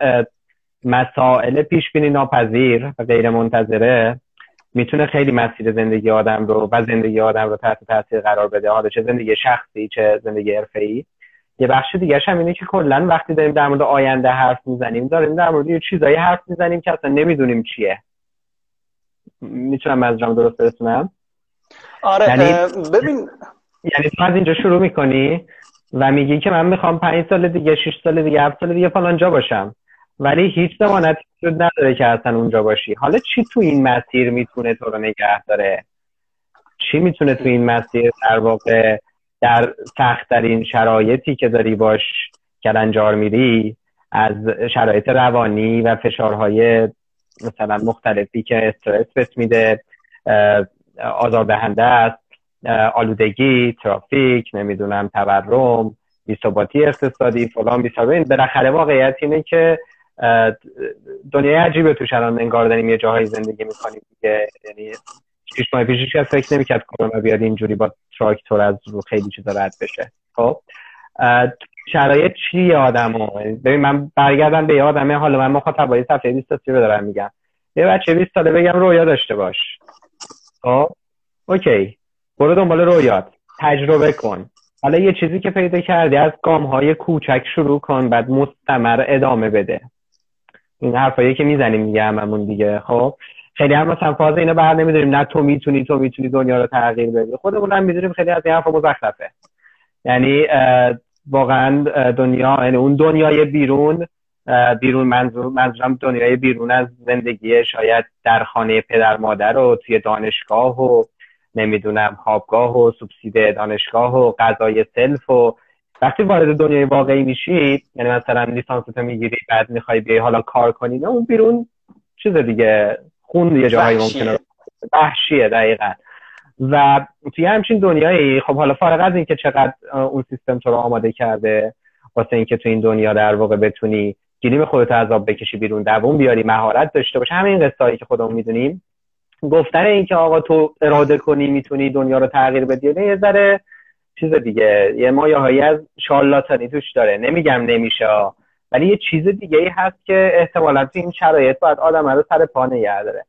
مسائل پیش بینی ناپذیر و غیر منتظره می‌تونه خیلی مسیر زندگی آدم رو و زندگی آدم رو تحت تاثیر قرار بده. حالا چه زندگی شخصی چه زندگی ای یه بخش دیگه هم اینه که کلا وقتی داریم در مورد آینده حرف می‌زنیم داریم در مورد یه چیزایی حرف می‌زنیم که اصلا نمی‌دونیم چیه. می‌تونم جام درست برسونم؟ آره یعنی ببین. یعنی تو از اینجا شروع می‌کنی و میگی که من می‌خوام پنج سال دیگه شش سال دیگه هفت سال دیگه فلان جا باشم. ولی هیچ زمانتی وجود نداره که اصلا اونجا باشی. حالا چی تو این مسیر می‌تونه تو رو نگه داره؟ چی می‌تونه تو این مسیر در واقع در سختترین شرایطی که داری باش کلنجار میری از شرایط روانی و فشارهای مثلا مختلفی که استرس بهت میده آزاردهنده است آلودگی ترافیک نمی‌دونم تورم بیثباتی اقتصادی فلان بیثباتی. بالاخره واقعیت اینه که دنیای عجیبه توش الان انگار داریم یه جاهایی زندگی می‌کنیم دیگه. یعنی شیش ماه پیش فکر نمی‌کرد کرونا بیاد اینجوری با تراکتور از رو خیلی چیزا رد بشه. خب شرایط چی آدمو؟ ببین من برگردم به آدمه حالا من مخاطبای صفحه 23 رو دارم میگم. یه بچه 20 ساله بگم رویا داشته باش. خب؟ اوکی. برو دنبال رویات تجربه کن. حالا یه چیزی که پیدا کردی از گام های کوچک شروع کن بعد مستمر ادامه بده. این حرفایی که می‌زنیم دیگه هممون دیگه. خب خیلی هم مثلا فاز اینو بر نمی‌دونیم نه تو می‌تونی تو می‌تونی دنیا رو تغییر بدی. خودمون هم می‌دونیم خیلی از این حرفا مزخرفه. یعنی واقعا دنیا یعنی اون دنیای بیرون بیرون منظور منظورم دنیای بیرون از زندگی شاید در خانه پدر مادر و توی دانشگاه و نمی‌دونم خوابگاه و سوبسید دانشگاه و غذای سلف و وقتی وارد دنیای واقعی میشی یعنی مثلا لیسانستو می‌گیری بعد می‌خوای بیای حالا کار کنی نه اون بیرون چیز دیگه خون یه جایی ممکنه. وحشیه دقیقا. و توی همچین دنیایی خب حالا فارغ از اینکه چقدر اون سیستم تو رو آماده کرده واسه اینکه تو این دنیا در واقع بتونی گلیم خودت عذاب بکشی بیرون دووم بیاری مهارت داشته باشه همین قصه که خودمون می‌دونیم. گفتن اینکه آقا تو اراده کنی می‌تونی دنیا رو تغییر بدی یه ذره چیز دیگه. یه مایه از شالاتانی توش داره. نمیگم نمیشه ولی یه چیز دیگه ای هست که احتمالا تو این شرایط باید آدم رو سر پا نگه داره.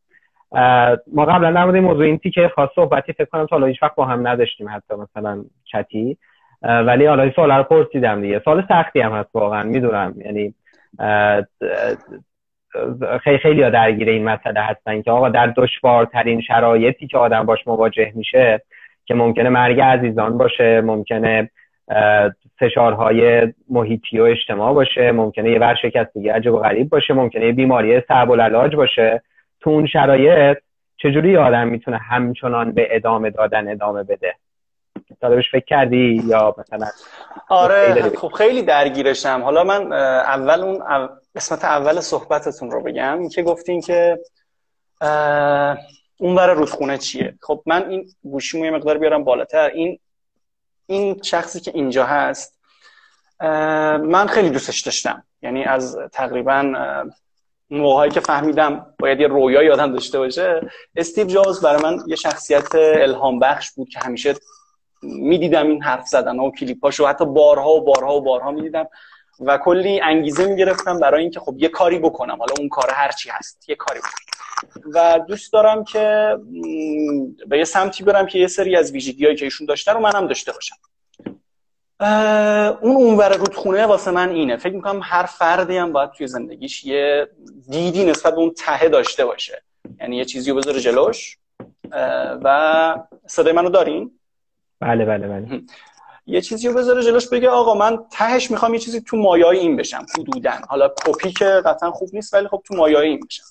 ما قبلا در موضوع این که خاص صحبتی فکر کنم تا هیچ وقت با هم نداشتیم حتی مثلا چتی. ولی حالا این سوال رو پرسیدم دیگه. سوال سختی هم هست واقعا می‌دونم. یعنی خیلی خیلی درگیر این مسئله هستن که آقا در دشوارترین شرایطی که آدم باش مواجه میشه که ممکنه مرگ عزیزان باشه ممکنه فشارهای محیطی و اجتماع باشه ممکنه یه ورشکستگی عجب و غریب باشه ممکنه یه بیماری صعب العلاج باشه. تو اون شرایط چجوری آدم می‌تونه همچنان به ادامه دادن ادامه بده؟ تا فکر کردی یا مثلا آره خب خیلی درگیرشم. حالا من اول اون قسمت اول صحبتتون رو بگم که گفتین که اون برای رودخونه چیه؟ خب من این گوشیمو یه مقدار بیارم بالاتر. این این شخصی که اینجا هست من خیلی دوستش داشتم. یعنی از تقریبا موقعی که فهمیدم باید یه رویایی آدم داشته باشه استیو جابز برای من یه شخصیت الهام بخش بود که همیشه می‌دیدم این حرف زدن و کلیپاشو حتی بارها و بارها و بارها می‌دیدم و کلی انگیزه می‌گرفتم برای اینکه خب یه کاری بکنم. حالا اون کار هرچی هست یه کاری بکنم. و دوست دارم که به یه سمتی برم که یه سری از ویژگیهایی که ایشون داشته رو منم داشته باشم. اون اونور رودخونه واسه من اینه. فکر می‌کنم هر فردی هم باید توی زندگیش یه دیدی نسبت به اون تهه داشته باشه. یعنی یه چیزی رو بذاره جلوش. و صدای منو دارین؟ بله بله بله. یه چیزی رو بذاره جلوش بگه آقا من تهش می‌خوام یه چیزی تو مایای این بشم حدودن حالا کپی که قطعا خوب نیست ولی خب تو مایای این بشم.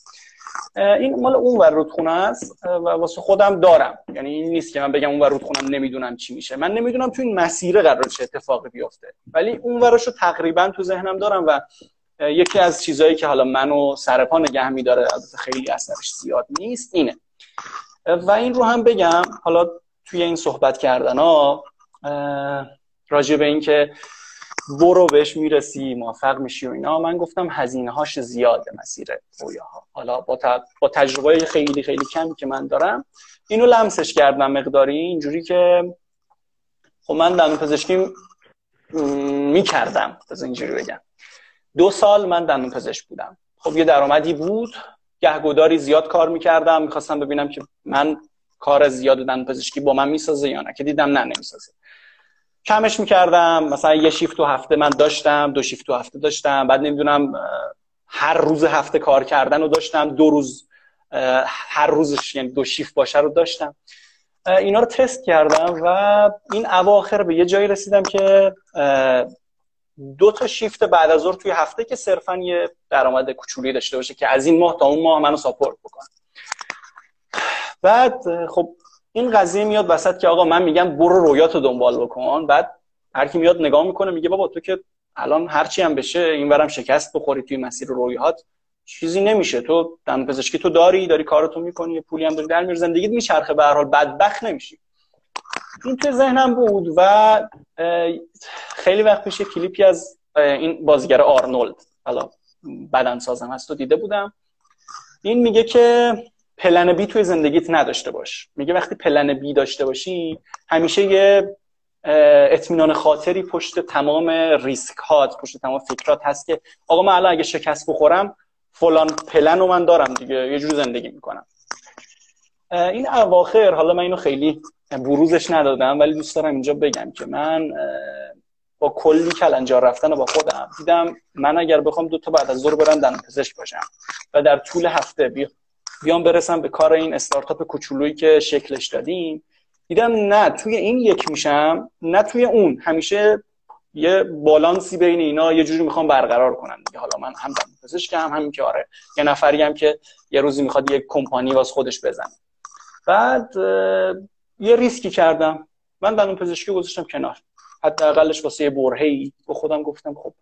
این مال اون ور رودخونه است و واسه خودم دارم. یعنی این نیست که من بگم اون ور رودخونم نمی‌دونم چی میشه. من نمی‌دونم تو این مسیر قرار چه اتفاقی بیفته. ولی اون ورشو تقریبا تو ذهنم دارم و یکی از چیزهایی که حالا منو سرپا نگه میداره البته خیلی اثرش زیاد نیست اینه. و این رو هم بگم حالا توی این صحبت کردن ها راجع به اینکه برو بهش می‌رسی موفق میشی و اینا. من گفتم هزینه هاش زیاده مسیر رویاها. حالا با, با تجربه خیلی خیلی کمی که من دارم اینو لمسش کردم مقداری. اینجوری که خب من دندون پزشکی می‌کردم. از اینجوری بگم. دو سال من دندون پزشک بودم. خب یه درآمدی بود. گهگداری زیاد کار می‌کردم. می‌خواستم ببینم که من کار زیاد دندون پزشکی با من می‌سازه یا نه. که دیدم نه نمی‌سازه. کمش می‌کردم. مثلا یه شیفت تو هفته من داشتم دو شیفت تو هفته داشتم. بعد نمی‌دونم هر روز هفته کار کردن رو داشتم. دو روز هر روزش یعنی دو شیفت باشه رو داشتم. اینا رو تست کردم و این اواخر به یه جایی رسیدم که دو تا شیفت بعد از ظهر توی هفته که صرفا یه درآمد کوچولی داشته باشه که از این ماه تا اون ماه منو ساپورت بکنه. بعد خب این قضیه میاد وسط که آقا من میگم برو رویاتو دنبال بکن بعد هر کی میاد نگاه می‌کنه میگه بابا تو که الان هرچی هم بشه این برم شکست بخوری توی مسیر رویات چیزی نمیشه. تو دندون پزشکی تو داری داری کارتو می‌کنی پولی هم داری در میاری زندگیت میچرخه. به هر حال بدبخت نمیشی. این توی ذهنم بود و خیلی وقت پیش کلیپی از این بازیگر آرنولد حالا بدن سازم هست تو دیده بودم. این میگه که پلن بی توی زندگیت نداشته باش. میگه وقتی پلن بی داشته باشی همیشه یه اطمینان خاطری پشت تمام ریسک هات پشت تمام فکرات هست که آقا من الان اگه شکست بخورم فلان پلن رو من دارم دیگه. یه جور زندگی می‌کنم. این اواخر حالا من اینو خیلی بروزش ندادم ولی دوست دارم اینجا بگم که من با کلی کلنجار رفتن و با خودم دیدم من اگر بخوام دو تا بعد از ظهر برم دندون پزشک باشم و در طول هفته بیام برسم به کار این استارتاپ کوچولویی که شکلش دادیم. دیدم نه توی این یک میشم نه توی اون. همیشه یه بالانسی بین اینا یه جوری می‌خوام برقرار کنم دیگه. حالا من هم پزشکم هم همین که آره یه نفری هم که یه روزی می‌خواد یه کمپانی واس خودش بزنه. بعد یه ریسکی کردم. من دندون پزشکی گذاشتم کنار. حداقلش واسه یه برهه‌ای. به خودم گفتم خب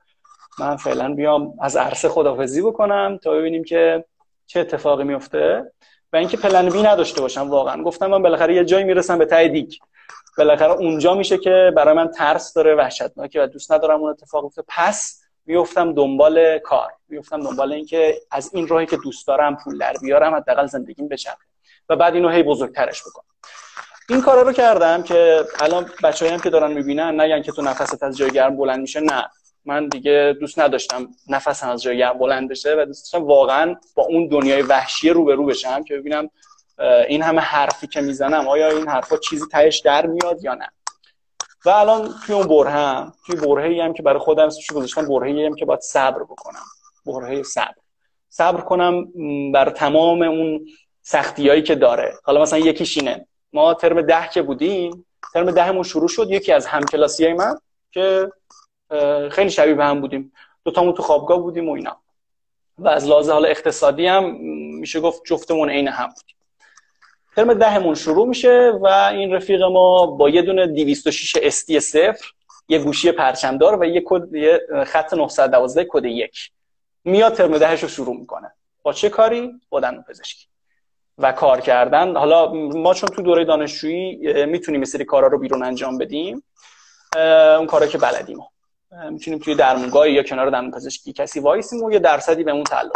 من فعلا بیام از عرصه خدافزی بکنم تا ببینیم که چه اتفاقی میفته و اینکه پلن بی نداشته باشم واقعا. گفتم من بالاخره یه جایی می‌رسم به ته دیگ. بالاخره اونجا میشه که برای من ترس داره وحشتناکه و دوست ندارم اون اتفاق بیفته. پس میفتم دنبال کار. میفتم دنبال اینکه از این راهی که دوست دارم پول در بیارم حداقل زندگیم بچرخه. و بعد اینو هی بزرگترش بکنم. این کارا رو کردم که الان بچه‌ای هم که دارن می‌بینن نگن که تو نفست از جای گرم بلند میشه نه. من دیگه دوست نداشتم نفسم از جای بلند بشه و دوست داشتم واقعا با اون دنیای وحشی رو بشم که ببینم این همه حرفی که می‌زنم آیا این حرفا چیزی تهش در میاد یا نه؟ و الان توی اون برهم توی برهه‌ای هم که برای خودم اسمش گذاشتم برهه‌ای هم که باید صبر بکنم برهه صبر. صبر کنم بر تمام اون سختیایی که داره. حالا مثلا یکیش اینه. ما ترم ده که بودیم ترم دهمون شروع شد یکی از همکلاسی من که خیلی شبیه به هم بودیم. دو تامون تو خوابگاه بودیم و اینا. و از لحاظ حالا اقتصادی هم میشه گفت جفتمون عین هم بودیم. ترم دهمون شروع میشه و این رفیق ما با یه دونه 206 استی صفر یه گوشی پرچمدار و یه کد یه خط 912 کد یک. میاد ترم دهش رو شروع می‌کنه. با چه کاری؟ با دندون پزشکی و کار کردن. حالا ما چون تو دوره دانشجویی می‌تونیم سری کارا رو بیرون انجام بدیم. اون کارا که بلدیم. می‌تونیم توی درمونگاه یا کنار درمون پزشکی کسی وایسیم و یه درصدی به اون تعلق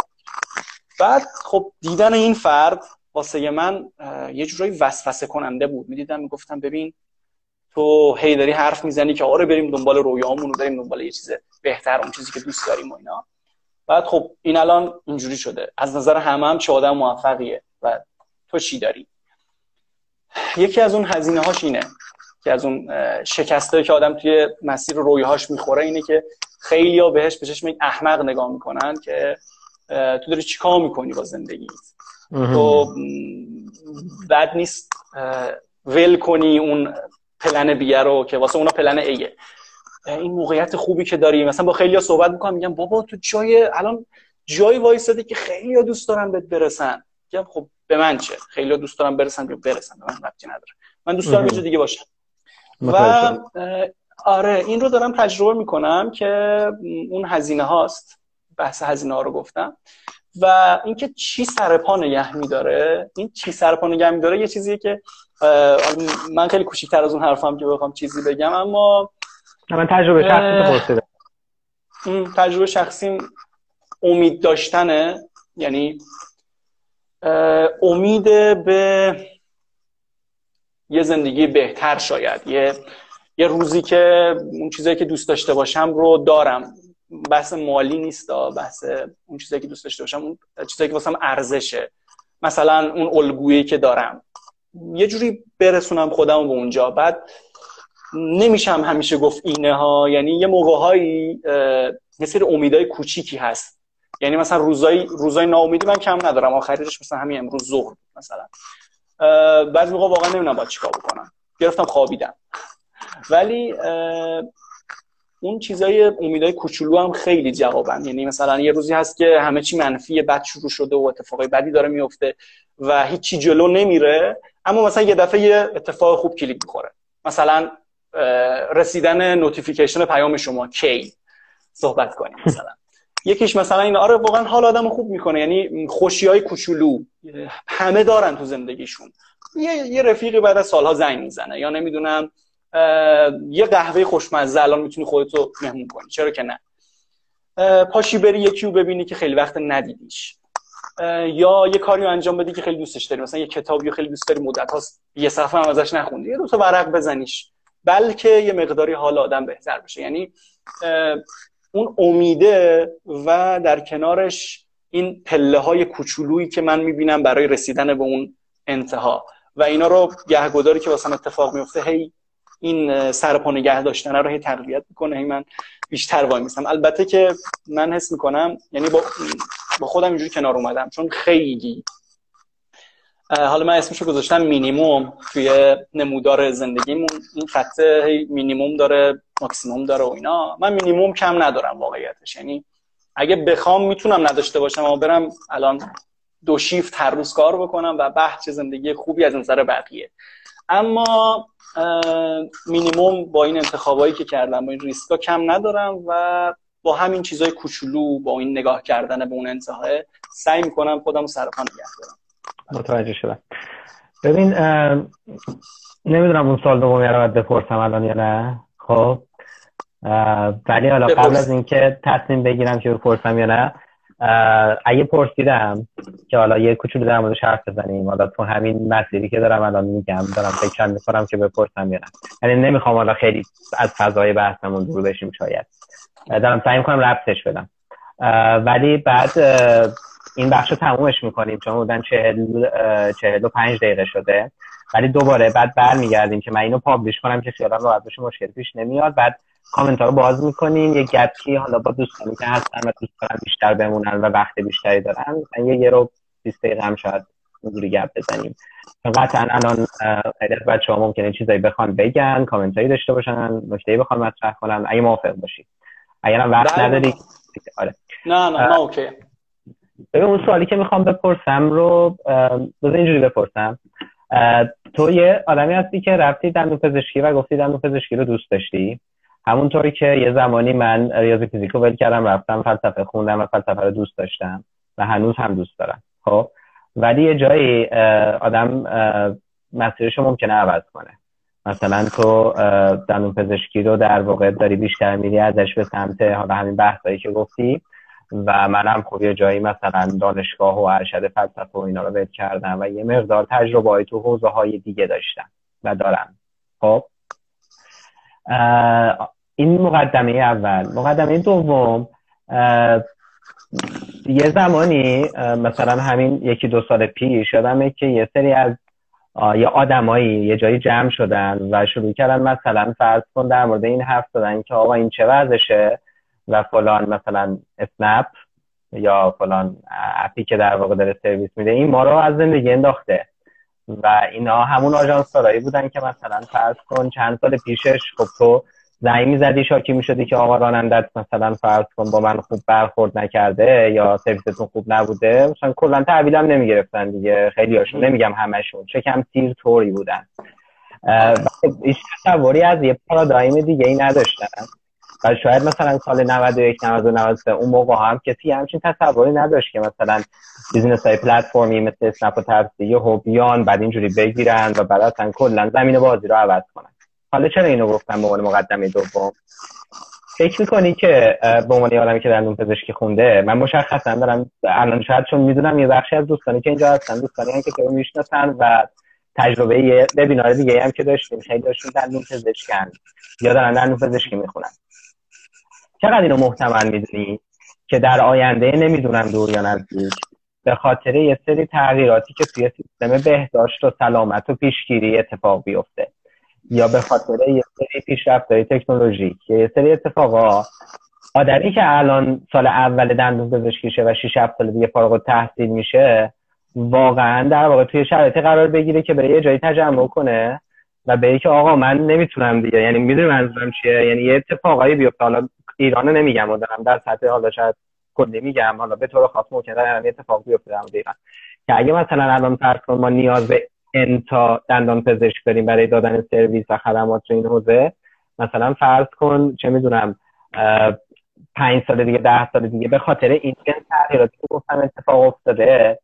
بعد خب دیدن این فرد واسه من یه جورایی وسوسه کننده بود. می‌دیدم می‌گفتم ببین تو هی داری حرف می‌زنی که آره بریم دنبال رویامون و بریم دنبال یه چیز بهتر اون چیزی که دوست داریم و اینا. بعد خب این الان اینجوری شده. از نظر همه هم چه آدم موفقیه و تو چی داری؟ یکی از اون هزینه هاش اینه. که از اون شکستایی که آدم توی مسیر رویاهاش می‌خوره اینه که خیلی ها بهش به چشم احمق نگاه می‌کنن که تو داری چیکار می‌کنی با زندگی تو بد نیست ول کنی اون پلن بیه رو که واسه اونا پلن ایه این موقعیت خوبی که داری مثلا با خیلی ها صحبت می‌کنم میگم بابا تو جای الان جای وایساده که خیلی ها دوست دارن بهت برسن. میگم خب به من چه؟ خیلی ها دوست دارن برسن به برسن؟ به من ربطی نداره. من دوست دارم یه دیگه باشم. و آره این رو دارم تجربه می‌کنم که اون هزینه هاست. بحث هزینه ها رو گفتم. و اینکه چی سر پا نگه میداره. این چی سر پا نگه میداره یه چیزیه که من خیلی کوچیک‌تر از اون حرفم که بخوام چیزی بگم اما من تجربه شخصی تجربه شخصی امید داشتنه. یعنی امید به یه زندگی بهتر شاید. یه یه روزی که اون چیزایی که دوست داشته باشم رو دارم. بحث مالی نیست بحث اون چیزایی که دوست داشته باشم اون چیزایی که واسم ارزشه. مثلا اون الگویی که دارم. یه جوری برسونم خودم به اونجا. بعد نمیشم همیشه گفت اینه ها. یعنی یه یه سری امیدای کوچیکی هست. یعنی مثلا روزای روزای ناامیدی من کم ندارم. آخرش مثلا همین امروز ظهر مثلا. بعضی موقع واقعا نمی‌دونم باید چیکار بکنم. گرفتم خوابیدم. ولی اون چیزای امیدای کوچولو هم خیلی جوابن. یعنی مثلا یه روزی هست که همه چی منفی بد شروع شده و اتفاقای بدی داره میفته و هیچی جلو نمیره اما مثلا یه دفعه یه اتفاق خوب کلیک می‌خوره. مثلا رسیدن notification پیام شما کی؟ صحبت کنیم مثلا. یکیش مثلا این آره واقعا حال آدم خوب می‌کنه یعنی خوشی های کوچولو همه دارن تو زندگیشون. یه, یه رفیقی بعد از سالها زنگ می‌زنه یا نمی‌دونم یه قهوه خوشمزه الان می‌تونی خودتو مهمون کنی چرا که نه؟ پاشی بری یکی رو ببینی که خیلی وقت ندیدیش. یا یه کاری رو انجام بدی که خیلی دوستش داری مثلا یه کتابی خیلی دوست داری مدت هاست یه صفحه هم ازش نخوندی یه دو تا ورق بزنیش. بلکه یه مقداری حال آدم بهتر بشه. یعنی اون امیده و در کنارش این پله های کوچولویی که من می‌بینم برای رسیدن به اون انتها. و اینا رو گهگداری که واسم اتفاق میفته هی این سرپا نگه داشتن رو هی تقویت می‌کنه هی من بیشتر وای میستم. البته که من حس می‌کنم یعنی با, با خودم اینجوری کنار اومدم چون خیلی حالا من اسمشو گذاشتم مینیموم توی نمودار زندگیمون. این خط مینیموم داره ماکسیموم داره و اینا. من مینیموم کم ندارم واقعیتش. یعنی اگه بخوام می‌تونم نداشته باشم اما برم الان دو شیفت هر روز کار بکنم و بحث زندگی خوبی از نظر بقیه. اما مینیموم با این انتخابایی که کردم با این ریسکا کم ندارم و با همین چیزای کوچولو با این نگاه کردن به اون انتهای سعی می‌کنم خودم سرپا نگه دارم. متوجه شدم. ببین نمی‌دونم اون سال دومی رو بپرسم الان یا نه. خب؟ ولی حالا قبل از اینکه تصمیم بگیرم که بپرسم یا نه اگه پرسیدم که حالا یه کوچولو در موردش حرف بزنیم حالا تو همین مسیری که دارم الان میگم دارم فکر می‌کنم که بپرسم یا نه. یعنی نمی‌خوام حالا خیلی از فضای بحثمون دور بشیم شاید. دارم سعی می‌کنم ربطش بدم. ولی بعد این بخش رو تمومش می‌کنیم چون بودن چهل, چهل و پنج دقیقه شده. ولی دوباره بعد برمیگردیم که من اینو پابلیش کنم که خیالم راحت بشه مشکل پیش نمیاد. بعد کامنت ها رو باز می‌کنیم. یه گپی حالا با دوستانی که هستن و دوست دارن بیشتر بمونن و وقت بیشتری دارن یه یه رو 20 دقیقه هم شاید اونجوری گپ بزنیم. قطعا الان خیلی بچه ها ممکنه چیزایی بخوان بگن کامنت هایی داشته باشن نکته بخوان مطرح کنن. اگه موافق باشی. اگر هم وقت بله. نداری. آره. نه نه نه اوکی. ببین اون سوالی که می‌خوام بپرسم رو بذار اینجوری بپرسم. تو یه آدمی هستی که رفتی دندون پزشکی و گفتی دندون پزشکی رو دوست داشتی؟ همونطوری که یه زمانی من ریاضی فیزیک رو ول کردم رفتم فلسفه خوندم و فلسفه رو دوست داشتم و هنوز هم دوست دارم. خب؟ ولی یه جایی آدم مسیرش ممکنه عوض کنه. مثلا تو دندون پزشکی رو در واقع داری بیشتر میری ازش به سمت حالا همین بحثایی که گفتی و منم خب یه جایی مثلا دانشگاه و ارشد فلسفه و اینا رو ول کردم و یه مقدار تجربه های تو حوزه های دیگه داشتم و دارم. خب؟ این مقدمه اول. مقدمه دوم یه زمانی مثلا همین یکی دو سال پیش یادمه که یه سری از یه آدمایی یه جایی جمع شدن و شروع کردن مثلا فرض کن در مورد این حرف دادن که آقا این چه وضعشه و فلان مثلا اسنپ یا فلان اپی که در واقع داره سرویس میده این ما رو از زندگی انداخته. و اینا همون آژانس دارایی بودن که مثلا فرض کن چند سال پیشش خب تو زنگ می‌زدی شاکی می‌شدی که آقا رانندت مثلا فرض کن با من خوب برخورد نکرده یا سرویستون خوب نبوده مثلا کلا تحویلم نمی‌گرفتن دیگه. خیلی هاشون نمیگم همشون چه کم تیر طوری بودن. هیچ تصوری از یه پارادایم دیگه ای نداشتن. و شاید مثلا سال 91 92 93 اون موقع هم کسی همچین تصوری نداشت که مثلا بیزینس های پلتفرمی مثل اسنپ و ترسی یه بیان بعد اینجوری بگیرن و بعد اصلا کلا زمین بازی رو عوض کنن. حالا چرا اینو گفتم به عنوان مقدمه دوم؟ فکر می‌کنی که به عنوان آدمی که دندون پزشکی خونده من مشخصا دارم الان شاید چون می‌دونم یه بخشی از دوستانی که اینجا هستن دوستانی هم که تو می‌شناسن و تجربه یه وبینار دیگه هم که داشتیم خیلی داشتیم دندون پزشکن یا دارن دندون پزشکی می‌خونن. چقدر اینو محتمل می‌دونی که در آینده نمی‌دونم دور یا نزدیک؟ به خاطر یه سری تغییراتی که توی سیستم بهداشت و سلامت و پیشگیری اتفاق بیفته. یا به خاطر یه سری پیشرفت‌های تکنولوژیک. یا یه سری اتفاقا آدمی که الان سال اول دندون پزشکیشه و 6 7 سال دیگه فارغ التحصیل میشه واقعا در واقع توی شرایطی قرار بگیره که بره یه جایی تجمع کنه و به که آقا من نمی‌تونم دیگه یعنی می‌دونی منظورم چیه؟ یعنی یه اتفاقایی بیفته. حالا ایران نمیگم و دارم در سطح حالا شاید کلی میگم. حالا به طور خاص ممکنه الان اتفاق بیفته در ایران. که اگه مثلا الان فرض ما نیاز به انتا دندان پزشک داریم برای دادن سرویس و خدمات تو این حوزه مثلا فرض کن چه می‌دونم پنج سال دیگه ده سال دیگه به خاطر این تغییراتی که گفتم اتفاق افتاده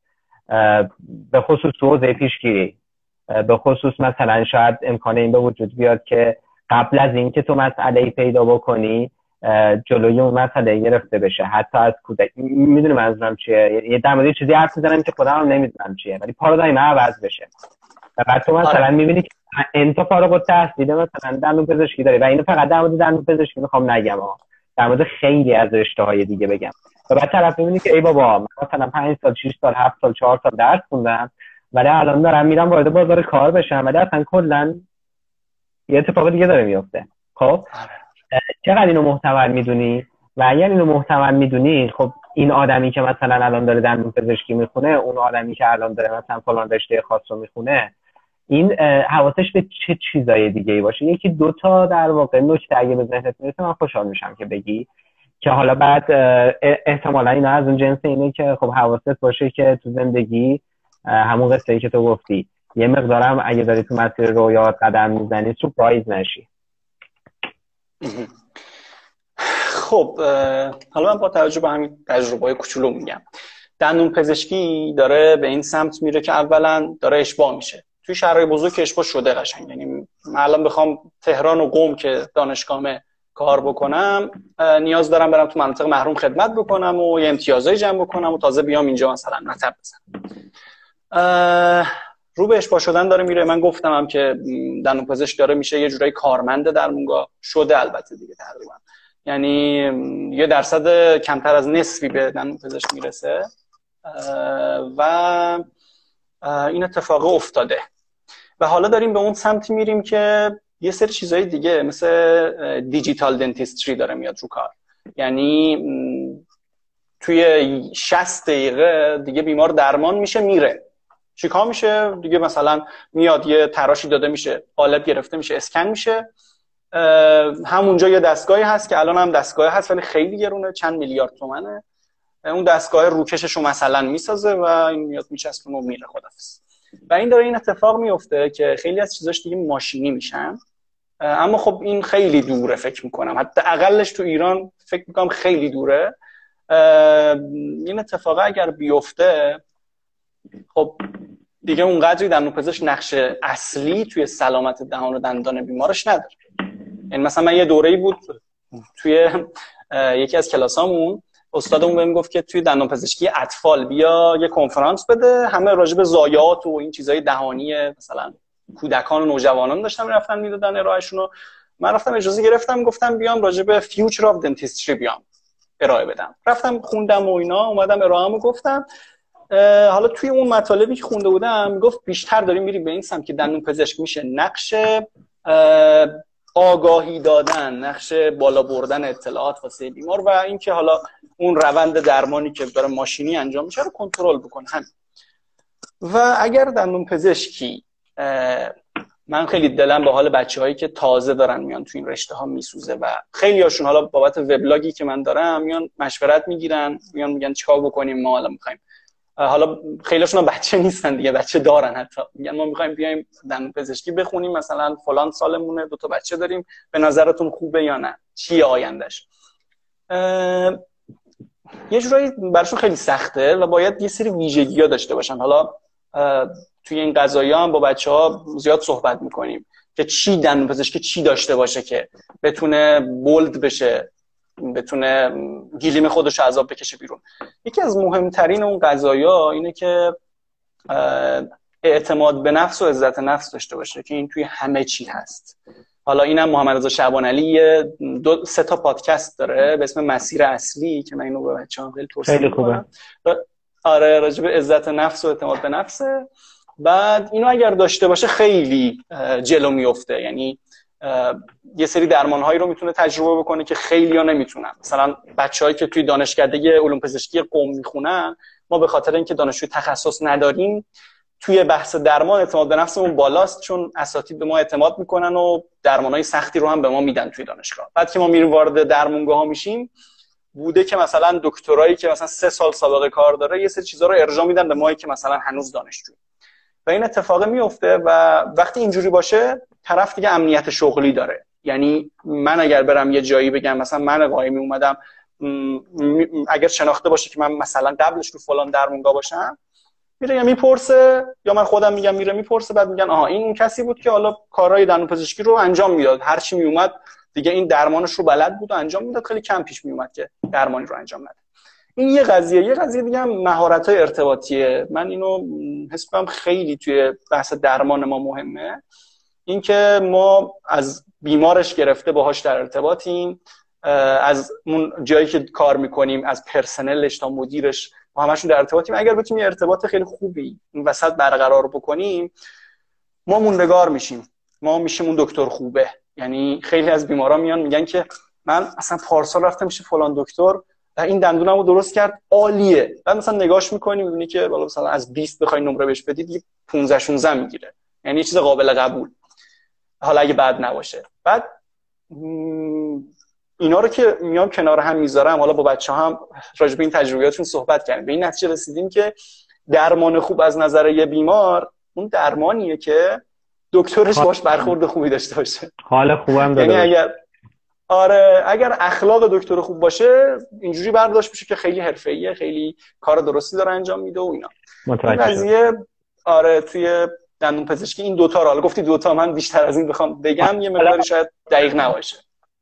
به خصوص تو حوزه پیشگیری به خصوص مثلا شاید امکان این به وجود بیاد که قبل از اینکه تو مسئله پیدا بکنی جلوی اون مسئله گرفته بشه. حتی از کودک می‌دونی منظورم چیه؟ یه در مورد چیزی حرف می‌زنم که خودم هم نمی‌دونم چیه ولی پارادایم عوض بشه. و بعد تو مثلا آره. می‌بینی که انت فارغ التحصیل مثلا دندون پزشکی داری و اینو فقط در مورد دندون پزشکی می‌خوام نگم ها. در مورد خیلی از رشته های دیگه بگم. و بعد طرف می‌بینی که ای بابا مثلا 5 سال 6 سال 7 سال 4 سال درس خوندم ولی الان دارم میرم وارد بازار کار بشم ولی اصلا کلا یه اتفاق دیگه داره میفته خب؟ آره. چقدر اینو محتمل می‌دونی؟ و اگر اینو محتمل می‌دونی خب این آدمی که مثلا الان داره دندون پزشکی می‌خونه اون آدمی که الان داره مثلا فلان رشته خاص رو می‌خونه این حواسش به چه چیزای دیگه ای باشه؟ یکی دوتا در واقع نکته اگه به ذهنت می‌رسه من خوشحال میشم که بگی که حالا بعد احتمالا اینا از اون جنس اینه که خب حواست باشه که تو زندگی همون قصه ای که تو گفتی یه مقدارم اگه داری تو مسیر رویات قدم می‌زنی سورپرایز نشی. خب حالا من با توجه به همین تجربه کوچولو میگم. دندون پزشکی داره به این سمت میره که اولا داره اشباه میشه. توی شهرهای بزرگ اشباه شده قشنگ. یعنی من الان بخوام تهران و قوم که دانشگاه کار بکنم نیاز دارم برم تو منطقه محروم خدمت بکنم و یه امتیازهای جمع بکنم و تازه بیام اینجا مثلا مطب بزنم. رو به اشباه شدن داره میره. من گفتم هم که دندون پزشک داره میشه یه جورایی کارمند در مونگا شده البته دیگه تقریبا. یعنی یه درصد کمتر از نصفی به دندون پزشک می‌رسه و این اتفاق افتاده. و حالا داریم به اون سمتی میریم که یه سری چیزهای دیگه مثل دیجیتال دنتیستری داره میاد رو کار. یعنی توی 60 دقیقه دیگه بیمار درمان میشه میره. چیکار میشه؟ دیگه مثلا میاد یه تراشی داده میشه قالب گرفته میشه اسکن میشه. همونجا یه دستگاهی هست که الان هم دستگاه هست ولی خیلی گرونه چند میلیارد تومنه. اون دستگاه روکشش رو مثلا می‌سازه و این میاد میچسبونه و میره خدافظ. و این داره این اتفاق میفته که خیلی از چیزاش دیگه ماشینی میشن. اما خب این خیلی دوره فکر می‌کنم. حتی اقلش تو ایران فکر می‌کنم خیلی دوره. این اتفاق اگر بیفته خب دیگه اونقدری در پزشک نقش اصلی توی سلامت دهان و دندان بیمارش نداره. یعنی مثلا من یه دوره بود توی یکی از کلاسامون استادمون بهم گفت که توی دندان پزشکی اطفال بیا یه کنفرانس بده همه راجع به زایات و این چیزای دهانی مثلا کودکان و نوجوانان داشتم رفتن می‌دادن ارائهشون رو. من رفتم اجازه گرفتم گفتم بیام راجع به future of dentistry بیام ارائه بدم. رفتم خوندم و اینا اومدم ارائه‌مو گفتم. حالا توی اون مطالبی که خونده بودم گفت بیشتر داریم میریم به این سمت که دندون پزشک میشه. نقش آگاهی دادن نقش بالا بردن اطلاعات واسه بیمار و اینکه حالا اون روند درمانی که داره ماشینی انجام میشه رو کنترل بکنه. هم و اگر دندون پزشکی من خیلی دلم به حال بچه هایی که تازه دارن میان تو این رشته ها میسوزه و خیلی هاشون حالا بابت وبلاگی که من دارم میان مشورت می‌گیرن میان میگن چیکار بکنیم ما حالا می‌خوایم حالا خیلیشون بچه نیستن دیگه بچه دارن حتی. میگن ما می‌خوایم بیایم دندون پزشکی بخونیم مثلا فلان سالمونه دو تا بچه داریم به نظرتون خوبه یا نه؟ چی آیندهش؟ یه جورایی براشون خیلی سخته و باید یه سری ویژگی ها داشته باشن. حالا توی این قضایی هم با بچه ها زیاد صحبت می‌کنیم که چی دندون پزشکی چی داشته باشه که بتونه بولد بشه. بتونه گیلیم خودش عذاب بکشه بیرون. یکی از مهمترین اون قضایا اینه که اعتماد به نفس و عزت نفس داشته باشه که این توی همه چی هست. حالا اینم محمد رضا شعبان علی دو سه تا پادکست داره به اسم مسیر اصلی که من اینو به بچه‌ها خیلی توصیه خوبه. آره راجب عزت نفس و اعتماد به نفسه. بعد اینو اگر داشته باشه خیلی جلو میفته یعنی یه سری درمان رو می‌تونه تجربه بکنه که خیلی ها نمی‌تونن. مثلا بچههایی که توی دانشکده علوم پزشکی قوم می‌خونن ما به خاطر اینکه دانشجوی تخصص نداریم توی بحث درمان اعتماد به نفسمون بالاست چون اساتید به ما اعتماد می‌کنن و های سختی رو هم به ما میدن توی دانشگاه. بعد که ما میریم وارد درمونگاه ها میشیم بوده که مثلا دکترایی که مثلا سه سال سابقه کار داره یه سری چیزا رو ارجاع میدن به ما که مثلا هنوز دانشجو و این اتفاق میفته و وقتی اینجوری باشه طرف دیگه امنیت شغلی داره. یعنی من اگر برم یه جایی بگم مثلا من قایمی اومدم اگر شناخته باشه که من مثلا قبلش رو فلان درمونگاه باشم میره یا می‌پرسه یا من خودم میگم میره می‌پرسه بعد میگن آها این کسی بود که حالا کارهای دندون پزشکی رو انجام می‌داد. هر چی میومد دیگه این درمانش رو بلد بود و انجام می‌داد. خیلی کم پیش میومد که درمانی رو انجام نده. این یه قضیه. یه قضیه دیگه مهارت های ارتباطیه. من اینو حس خیلی توی بحث درمان ما مهمه. اینکه ما از بیمارش گرفته باهاش در ارتباطیم از اون جایی که کار می‌کنیم از پرسنلش تا مدیرش ما همشون در ارتباطیم. اگر بتونیم ارتباط خیلی خوبی این وسط برقرار بکنیم ما موندگار میشیم. ما میشیم اون دکتر خوبه. یعنی خیلی از بیمارا میان میگن که من اصلا پارسال رفتم میشه فلان دکتر این دندونم رو درست کرد عالیه. بعد مثلا نگاش می‌کنی می‌بینی که بالا مثلا از 20 بخوای نمره بهش بدید یه 15 16 می‌گیره. یعنی چیز قابل قبول. حالا اگه بد نباشه. بعد اینا رو که میام کنار هم می‌ذارم حالا با بچه هم راجع به این تجربیاتشون صحبت کردیم. به این نتیجه رسیدیم که درمان خوب از نظر یه بیمار اون درمانیه که دکترش باش برخورد خوبی داشته باشه. حال خوبم داره یعنی اگر آره اگر اخلاق دکتر خوب باشه اینجوری برداشت میشه که خیلی حرفه‌ایه خیلی کار درستی داره انجام میده و اینا. این قضیه آره توی دندون پزشکی این دوتا رو. حالا گفتی دوتا من بیشتر از این بخوام بگم یه مقداری شاید دقیق نباشه.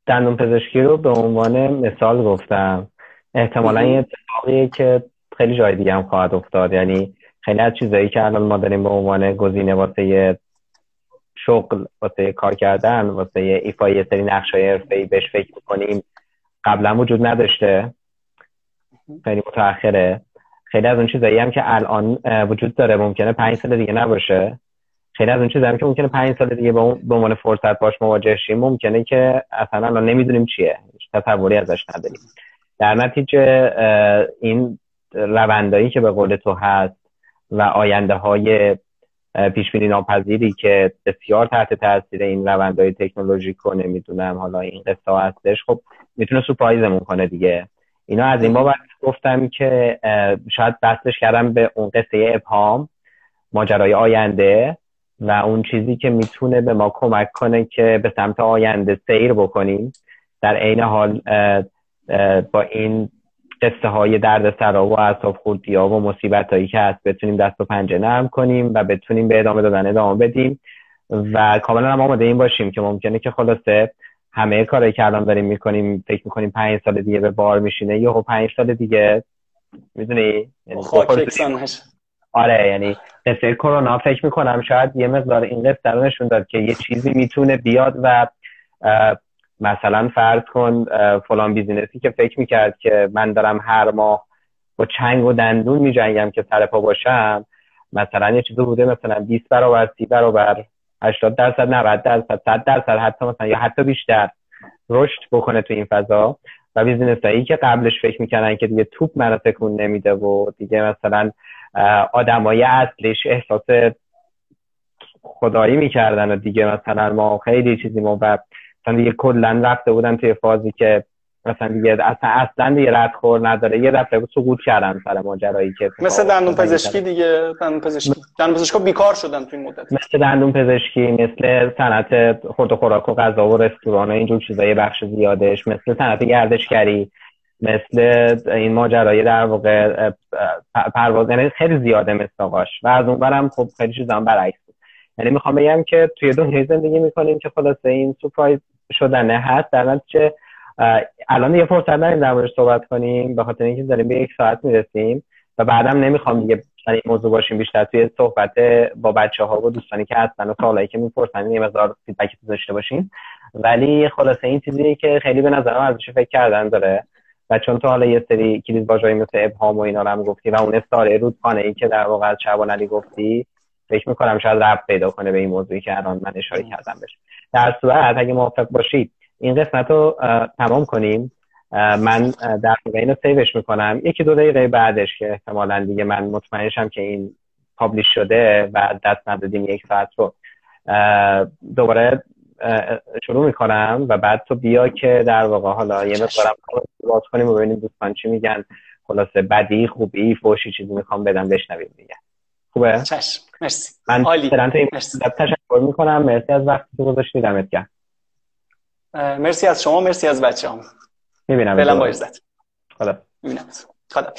دندون پزشکی رو به عنوان مثال گفتم. احتمالا یه اتفاقیه که خیلی جای دیگه هم خواهد افتاد. یعنی خیلی از چیزایی که الان ما داریم به عنوان گزینه واسه شغل واسه کار کردن واسه ایفای یه سری نقش های حرفه‌ای بهش فکر می‌کنیم قبلا وجود نداشته. خیلی متأخره. خیلی از اون چیزایی هم که الان وجود داره ممکنه پنج سال دیگه نباشه. خیلی از اون چیزایی که ممکنه پنج سال دیگه به عنوان فرصت باش مواجه شیم ممکنه که اصلا الان نمی‌دونیم چیه. تصوری ازش نداریم. در نتیجه این روندایی که به قول تو هست و آینده های پیش بینی ناپذیری که بسیار تحت تاثیر این روندهای تکنولوژیک و نمی‌دونم حالا این قصه هستش خب می‌تونه سورپرایزمون کنه دیگه. اینا از این بابت گفتم که شاید بستش کردم به اون قصه ابهام ماجرای آینده. و اون چیزی که می‌تونه به ما کمک کنه که به سمت آینده سیر بکنیم در عین حال با این قصه های درد سرا و اصاب خوردی ها و مصیبت هایی که هست بتونیم دست و پنجه نرم کنیم و بتونیم به ادامه دادن ادامه بدیم. و کاملا هم آماده این باشیم که ممکنه که خلاصه همه کارهایی که الان داریم می‌کنیم فکر می‌کنیم پنج سال دیگه به بار میشینه یا پنج سال دیگه. می‌دونی؟ یعنی آره یعنی قصه کرونا فکر می‌کنم شاید یه مقدار این قصه رو نشون داد که یه چیزی می‌تونه بیاد و مثلا فرض کن فلان business ی که فکر می‌کرد که من دارم هر ماه با چنگ و دندون میجنگم که سر پا باشم مثلا یه چیزی بوده مثلا 20 برابر 30 برابر 80 درصد 90 درصد 100 درصد حتی مثلا یا حتی بیشتر رشد بکنه تو این فضا. و business هایی که قبلش فکر می‌کردن که دیگه توپ منو تکون نمیده و دیگه مثلا آدمای اصلش احساس خدایی می‌کردن و دیگه مثلا ما خیلی چیزی ما و مثلا دیگه کلا رفته بودن توی فازی که مثلا دیگه اصلا اصلا دیگه ردخور نداره. یه دفعه سقوط کردن سر ماجرایی که مثل دندون پزشکی دیگه. دندون پزشکی دندون پزشکا بیکار شدن توی مدت. مثل دندون پزشکی مثل صنعت خورد و خوراک و غذا و رستوران و اینجور چیزای بخش زیادش مثل صنعت گردشگری مثل این ماجرای در واقع پرواز یعنی خیلی زیاده مثل و از اونورم خب خیلی چیزا برعکس یعنی می‌خوام بگم که توی دنیای زندگی می‌کنیم که خلاصه این سورپرایز شدنه. هست در نتیجه الان یه فرصت داریم در موردش صحبت کنیم به خاطر اینکه داریم به یک ساعت می‌رسیم و بعدم نمی‌خوام دیگه این موضوع باشیم بیشتر توی صحبت با بچه ها و دوستانی که هستن و سوالایی که می‌پرسن یه مقدار فیدبک داشته باشیم ولی خلاصه این چیزی که خیلی به نظرم ازش فکر کردن داره و چون تو حالا یه سری کلید واژه‌ای مثل ابهام و اینا رو هم گفتی و اون استاره رودخانه ای که در واقع از شعبان علی گفتی فکر می‌کنم شاید رب پیدا کنه به این موضوعی که الان من اشاره کردم بشه در صورت اگه موافق باشید این قسمت رو تمام کنیم. من در واقع اینو سیوش می‌کنم. یکی دو دقیقه بعدش که احتمالا دیگه من مطمئنشم که این پابلیش شده و دست ندادیم یک ساعت رو. دوباره شروع می‌کنم و بعد تو بیا که در واقع حالا یه مقدارم باز کنیم و ببینیم دوستان چی میگن. خلاصه بدی خوبی فوشی چیزی می‌خوام بدم بشنویم دیگه. خوبه؟ چشم. مرسی. من مرسی. تشکر می‌کنم. مرسی از وقتی که گذاشتی. دمت گرم. مرسی از شما مرسی از بچه هم می‌بینم با عزت. خدا می‌بینم. خدا